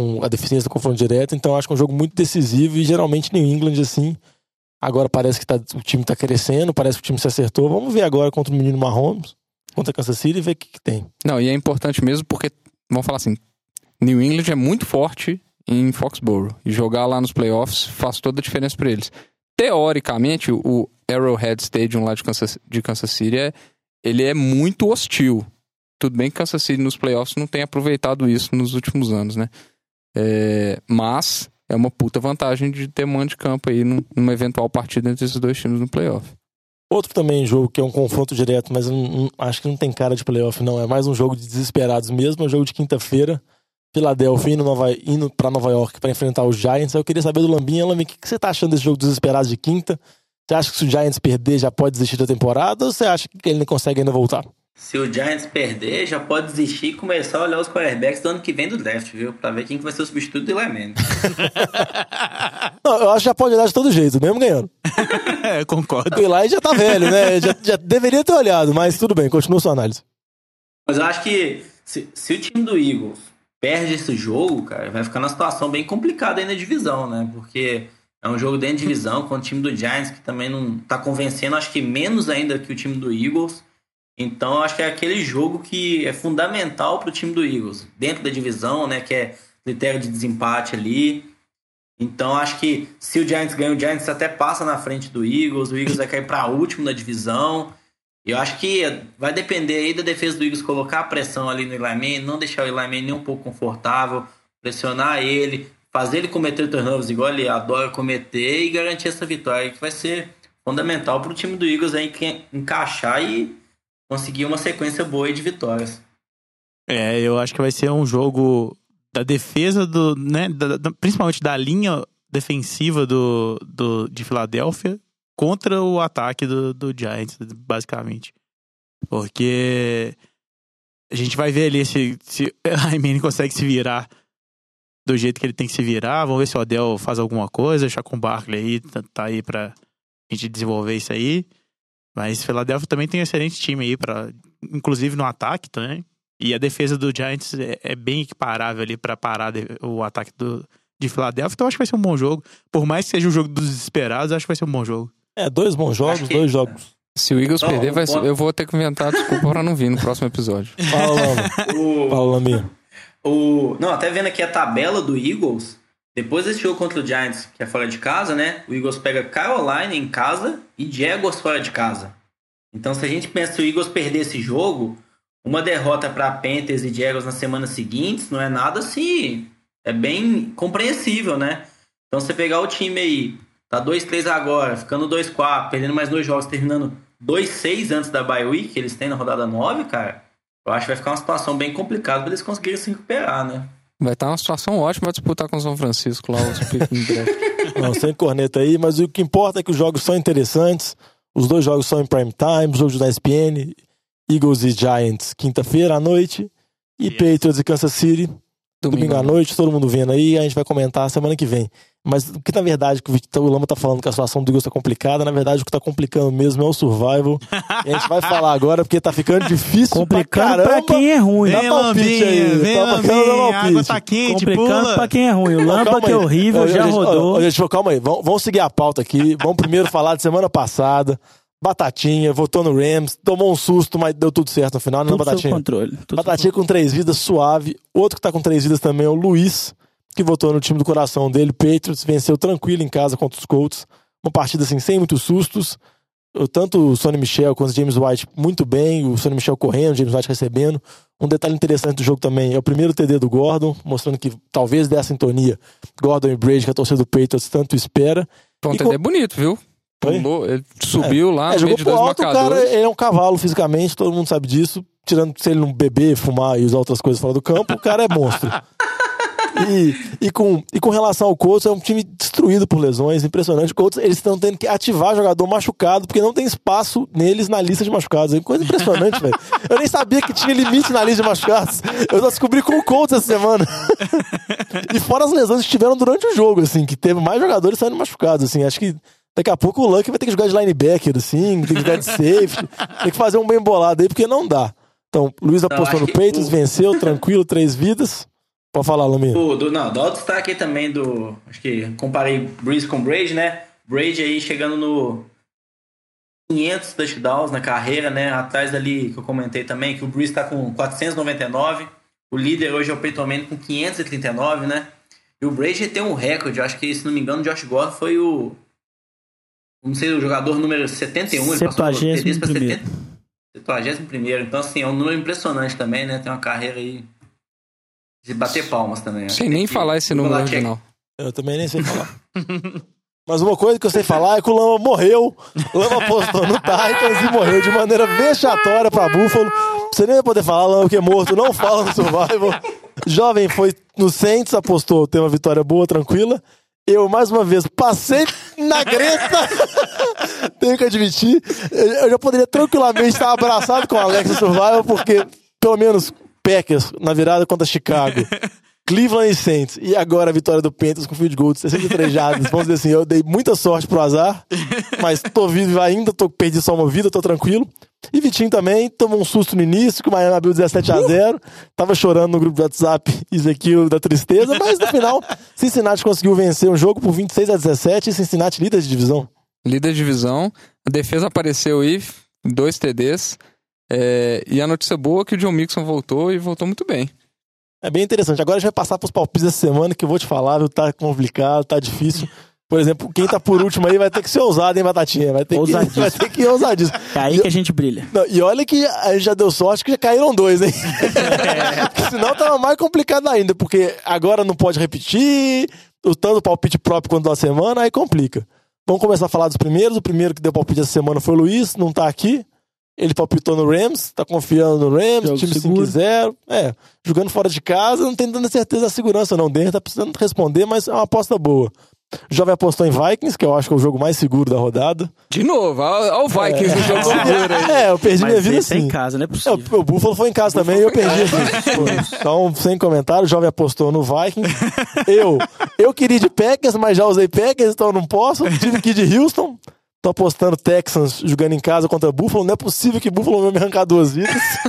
com a deficiência do confronto direto. Então, acho que é um jogo muito decisivo e geralmente New England, assim, agora parece que tá- o time tá crescendo, parece que o time se acertou. Vamos ver agora contra o menino Mahomes, contra Kansas City e ver o que, que tem. Não, e é importante mesmo porque, vamos falar assim, New England é muito forte em Foxborough. E jogar lá nos playoffs faz toda a diferença para eles. Teoricamente, o Arrowhead Stadium lá de Kansas, de Kansas City é, ele é muito hostil. Tudo bem que Kansas City nos playoffs não tem aproveitado isso nos últimos anos, né? É, mas é uma puta vantagem de ter mando de campo aí num- numa eventual partida entre esses dois times no playoff. Outro também jogo que é um confronto direto, mas não- acho que não tem cara de playoff, não. É mais um jogo de desesperados mesmo. É um jogo de quinta-feira. Philadelphia indo, Nova, indo pra Nova York para enfrentar os Giants. Eu queria saber do Lambinha. Lambinha, o que, que você tá achando desse jogo desesperado de quinta? Você acha que se o Giants perder já pode desistir da temporada ou você acha que ele não consegue ainda voltar? Se o Giants perder, já pode desistir e começar a olhar os quarterbacks do ano que vem do draft, viu? Pra ver quem que vai ser o substituto do. Não, eu acho que já pode olhar de todo jeito, mesmo ganhando. É, concordo. O Eli já tá velho, né? Já, já deveria ter olhado, mas tudo bem, continua sua análise. Mas eu acho que se, se o time do Eagles perde esse jogo, cara, vai ficar numa situação bem complicada aí na divisão, né? Porque é um jogo dentro de divisão com o time do Giants que também não tá convencendo, acho que menos ainda que o time do Eagles. Então acho que é aquele jogo que é fundamental pro time do Eagles, dentro da divisão, né? Que é critério de desempate ali. Então acho que se o Giants ganha, o Giants até passa na frente do Eagles, o Eagles vai cair para último na divisão. Eu acho que vai depender aí da defesa do Eagles colocar a pressão ali no Eli Manning, não deixar o Eli Manning nem um pouco confortável, pressionar ele, fazer ele cometer turnovers igual ele adora cometer e garantir essa vitória que vai ser fundamental para o time do Eagles aí encaixar e conseguir uma sequência boa de vitórias. É, eu acho que vai ser um jogo da defesa do, né, da- da- principalmente da linha defensiva do, do, de Filadélfia contra o ataque do, do Giants, basicamente. Porque a gente vai ver ali se, se o Eli Manning consegue se virar do jeito que ele tem que se virar. Vamos ver se o Odell faz alguma coisa. O Chacon Barkley aí tá, tá aí pra gente desenvolver isso aí. Mas Filadélfia também tem um excelente time aí, pra, inclusive no ataque também. E a defesa do Giants é, é bem equiparável ali pra parar de- o ataque do, de Filadélfia. Então acho que vai ser um bom jogo. Por mais que seja um jogo dos desesperados, acho que vai ser um bom jogo. É, dois bons jogos, que- dois jogos. Se o Eagles Não, perder, vai eu vou ter que inventar desculpa pra não vir no próximo episódio. Fala, Lamba. O- Fala, Lambinha. O... Não, até vendo aqui a tabela do Eagles, depois desse jogo contra o Giants, que é fora de casa, né? O Eagles pega Carolina em casa e Jaguars fora de casa. Então, se a gente pensa que o Eagles perder esse jogo, uma derrota para Panthers e Jaguars nas semanas seguintes não é nada assim. É bem compreensível, né? Então você pegar o time aí, tá 2-3 agora, ficando 2-4, perdendo mais dois jogos, terminando 2-6 antes da bye week, que eles têm na rodada 9, cara, eu acho que vai ficar uma situação bem complicada pra eles conseguirem se recuperar, né? Vai estar uma situação ótima pra disputar com o São Francisco lá, os em. Não, sem corneta aí, mas o que importa é que os jogos são interessantes. Os dois jogos são em prime time, jogos da ESPN, Eagles e Giants, quinta-feira à noite, e Patriots e Kansas City, domingo à noite, todo mundo vendo aí, a gente vai comentar semana que vem. Mas o que na verdade que o Lama tá falando que a situação do Eagles tá complicada, na verdade o que tá complicando mesmo é o survival. e a gente vai falar agora porque tá ficando difícil Complicando pra, pra quem é ruim. Vem, Lambinha, aí, vem, tá Lambinha, a água tá quente, Complicando pula. pra quem é ruim. O Lampa, que é horrível, já gente, rodou. gente, calma aí. Vamos, vamos seguir a pauta aqui. Vamos primeiro falar de semana passada. Batatinha, votou no Rams, tomou um susto, mas deu tudo certo no final, não, Tudo sob Batatinha? controle. Tudo Batatinha com três vidas, suave. Outro que tá com três vidas também é o Luiz, que votou no time do coração dele, Patriots, venceu tranquilo em casa contra os Colts. Uma partida assim, sem muitos sustos. O- Tanto o Sonny Michel quanto o James White muito bem, o Sonny Michel correndo, o James White recebendo. Um detalhe interessante do jogo também é o primeiro TD do Gordon, mostrando que talvez dê a sintonia Gordon e Brady, que a torcida do Patriots tanto espera. Foi um E TD com- bonito, viu? Pulou, ele subiu lá É, no jogou meio de dois alto, o cara, marcadores. ele é um cavalo fisicamente, todo mundo sabe disso. Tirando se ele não beber, fumar e usar outras coisas fora do campo, o cara é monstro. E, e, com, e com relação ao Colts, é um time destruído por lesões, impressionante. O Colts, eles estão tendo que ativar jogador machucado, porque não tem espaço neles na lista de machucados. É coisa impressionante, velho. Eu nem sabia que tinha limite na lista de machucados. Eu só descobri com o Colts essa semana. e fora as lesões que tiveram durante o jogo, assim, que teve mais jogadores saindo machucados, assim. Acho que daqui a pouco o Luck vai ter que jogar de linebacker, assim, tem que jogar de safety, tem que fazer um bem bolado aí, porque não dá. Então, Luiz apostou no Peitos, o- venceu, tranquilo, três vidas. Pode falar, Lamir. O, do, não, dá o destaque aí também do. Acho que comparei Breeze com Brady, né? Brady aí chegando no 500 touchdowns na carreira, né? Atrás ali que eu comentei também, que o Breeze tá com 499. O líder hoje é o Peyton Manning com 539, né? E o Brady tem um recorde, eu acho que, se não me engano, o Josh Gordon foi o. Não sei, o jogador número 71. Ele passou pra 71º. 70 primeiro. Então, assim, é um número impressionante também, né? Tem uma carreira aí de bater palmas também. Acho Sem nem tem que- falar esse tem número original. Eu também nem sei falar. Mas uma coisa que eu sei falar é que o Lama morreu. O Lama apostou no Titans e morreu de maneira vexatória pra Buffalo. Você nem vai poder falar, Lama, que é morto. Não fala no Survival. Jovem foi no Saints, apostou ter uma vitória boa, tranquila. Eu, mais uma vez, passei na greta. Tenho que admitir. Eu já poderia tranquilamente estar abraçado com o Alex no Survival, porque, pelo menos, Packers na virada contra Chicago. Cleveland e Saints. E agora a vitória do Panthers com field goal de 63 jardas. Vamos dizer assim, eu dei muita sorte pro azar, mas tô vivo ainda, tô, perdi só uma vida, tô tranquilo. E Vitinho também tomou um susto no início, que o Miami abriu 17 a 0 Tava chorando no grupo de WhatsApp, Ezequiel da tristeza, mas no final, Cincinnati conseguiu vencer um jogo por 26 a 17 e Cincinnati líder de divisão. Líder de divisão. A defesa apareceu aí, dois TDs. é, e a notícia boa é que o John Mixon voltou e voltou muito bem. É bem interessante. Agora a gente vai passar pros palpites dessa semana, que eu vou te falar, viu? Tá complicado, tá difícil. Por exemplo, quem tá por último aí vai ter que ser ousado, hein, Batatinha? Vai ter que, Ousadíssimo. vai ter que ir ousadíssimo. É aí que a gente brilha. Não, e olha que a gente já deu sorte que já caíram dois, hein? Porque senão tava mais complicado ainda, porque agora não pode repetir, o tanto palpite próprio quanto da semana, aí complica. Vamos começar a falar dos primeiros. O primeiro que deu palpite essa semana foi o Luiz, não tá aqui. Ele palpitou no Rams, tá confiando no Rams, Jogo time seguro. 5-0. É, jogando fora de casa, não tem tanta certeza da segurança, não. Dentro tá precisando responder, mas é uma aposta boa. O Jovem apostou em Vikings, que eu acho que é o jogo mais seguro da rodada. De novo, olha o Vikings no jogo seguro aí. É, eu perdi minha Mas vida esse é assim. em casa, não é É, possível. o, o Buffalo foi em casa também e eu perdi assim. Pô, Então, sem comentário, o jovem apostou no Vikings. Eu, eu queria ir de Packers, mas já usei Packers, então não posso. Tive que ir de Houston. Tô apostando Texans jogando em casa contra Buffalo. Não é possível que Buffalo vai me arrancar duas vidas.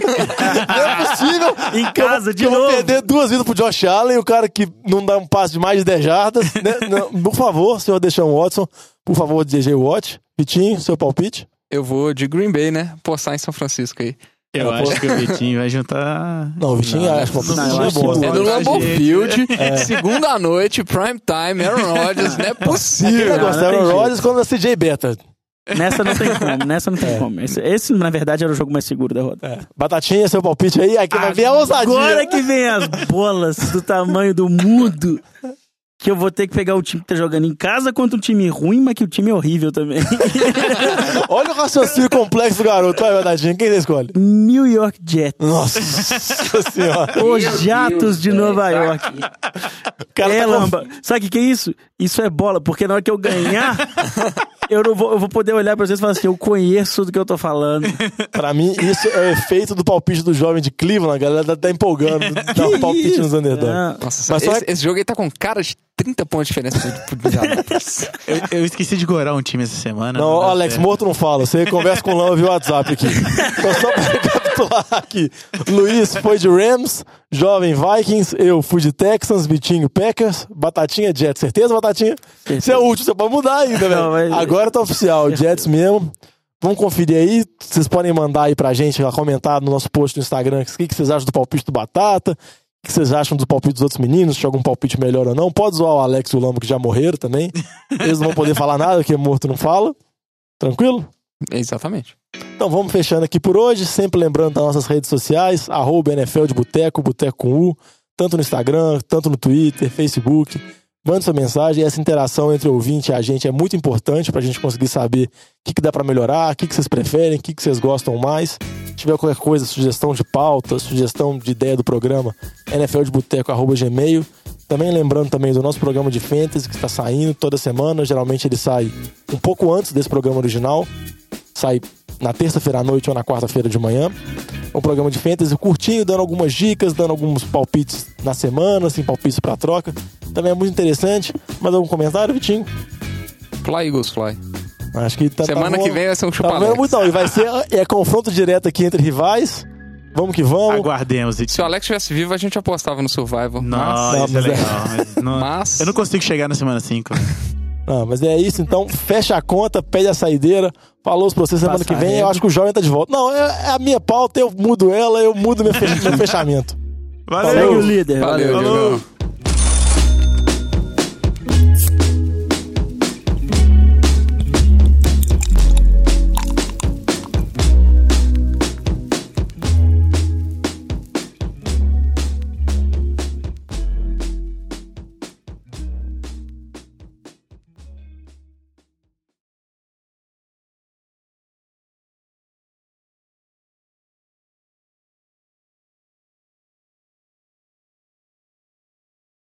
não é possível. Em que eu casa, de que Eu vou novo. perder duas vidas pro Josh Allen, o cara que não dá um passe de mais de 10 jardas. né? Não, por favor, senhor Deshaun Watson. Por favor, DJ Watt. Vitinho, seu palpite. Eu vou de Green Bay, né? Postar em São Francisco aí. Eu Ela acho que o Vitinho vai juntar. Não, o Vitinho, acho que o palpite não, eu é acho bom. É no Lambeau? Field, segunda noite, prime time, Aaron Rodgers, não é possível. não tem Aaron. Rodgers contra CJ Better. Nessa não tem como, nessa não É. tem como. Esse, esse, na verdade, era o jogo mais seguro da rodada. Batatinha, seu palpite aí. Aqui vai vir a ousadia. Agora que vem as bolas do tamanho do mundo. Que eu vou ter que pegar o time que tá jogando em casa contra um time ruim, mas que o time é horrível também. Olha o raciocínio complexo do garoto. Vai, Vadadinho. Quem você escolhe? New York Jets. Nossa senhora. Os Meu Jatos Deus, de Nova tá York. O cara é, tá Lamba. Sabe o que, que é isso? Isso é bola, porque na hora que eu ganhar, eu, não vou, eu vou poder olhar pra vocês e falar assim: eu conheço do que eu tô falando. Pra mim, isso é o efeito do palpite do jovem de Cleveland. A galera tá empolgando. Dá um palpite nos underdogs. Ah, Nossa, Mas esse, só é- esse jogo aí tá com cara de 30 pontos de diferença. Eu, eu esqueci de gorar um time essa semana. Não, deu Alex, certo. morto não fala. Você conversa com o Lama via WhatsApp aqui. Então, só pra recapitular aqui. Luiz foi de Rams, Jovem Vikings, eu fui de Texans, Vitinho Packers, Batatinha Jets. Certeza, Batatinha? Você é último, você pode mudar ainda, Não, velho. mas- Agora tá oficial, Jets mesmo. Vamos conferir aí. Vocês podem mandar aí pra gente, lá, comentar no nosso post no Instagram o que, que vocês acham do palpite do Batata. O que vocês acham do palpite dos outros meninos? Se algum palpite melhor ou não. Pode zoar o Alex e o Lamo que já morreram também. Eles não vão poder falar nada, porque morto não fala. Tranquilo? Exatamente. Então vamos fechando aqui por hoje, sempre lembrando das nossas redes sociais, arroba NFL de Boteco, Boteco com U, tanto no Instagram, tanto no Twitter, Facebook. Mande sua mensagem, essa interação entre o ouvinte e a gente é muito importante pra gente conseguir saber o que, que dá pra melhorar, o que, que vocês preferem, o que, que vocês gostam mais. Se tiver qualquer coisa, sugestão de pauta, sugestão de ideia do programa, nfldeboteco.gmail. Também lembrando também do nosso programa de Fantasy que está saindo toda semana. Geralmente ele sai um pouco antes desse programa original. Sai na terça-feira à noite ou na quarta-feira de manhã. É um programa de fantasy curtinho, dando algumas dicas, dando alguns palpites na semana, assim, palpites pra troca. Também é muito interessante. Mais algum comentário, Vitinho? Fly Eagles Fly. Acho que tá, Semana tá que vem vai ser um Tá chupa vendo muito não. E vai ser é confronto direto aqui entre rivais. Vamos que vamos. Aguardemos. Se o Alex estivesse vivo, a gente apostava no Survival. Nossa, Não, isso é mas é- legal. mas não- Mas- Eu não consigo chegar na semana 5. Ah, mas é isso, então fecha a conta, pede a saideira. Falou pra vocês semana que vem. Eu acho que o jovem tá de volta. Não, é, é a minha pauta, eu mudo ela, eu mudo meu, fe- meu fechamento. Valeu! Segue o líder. Valeu, valeu.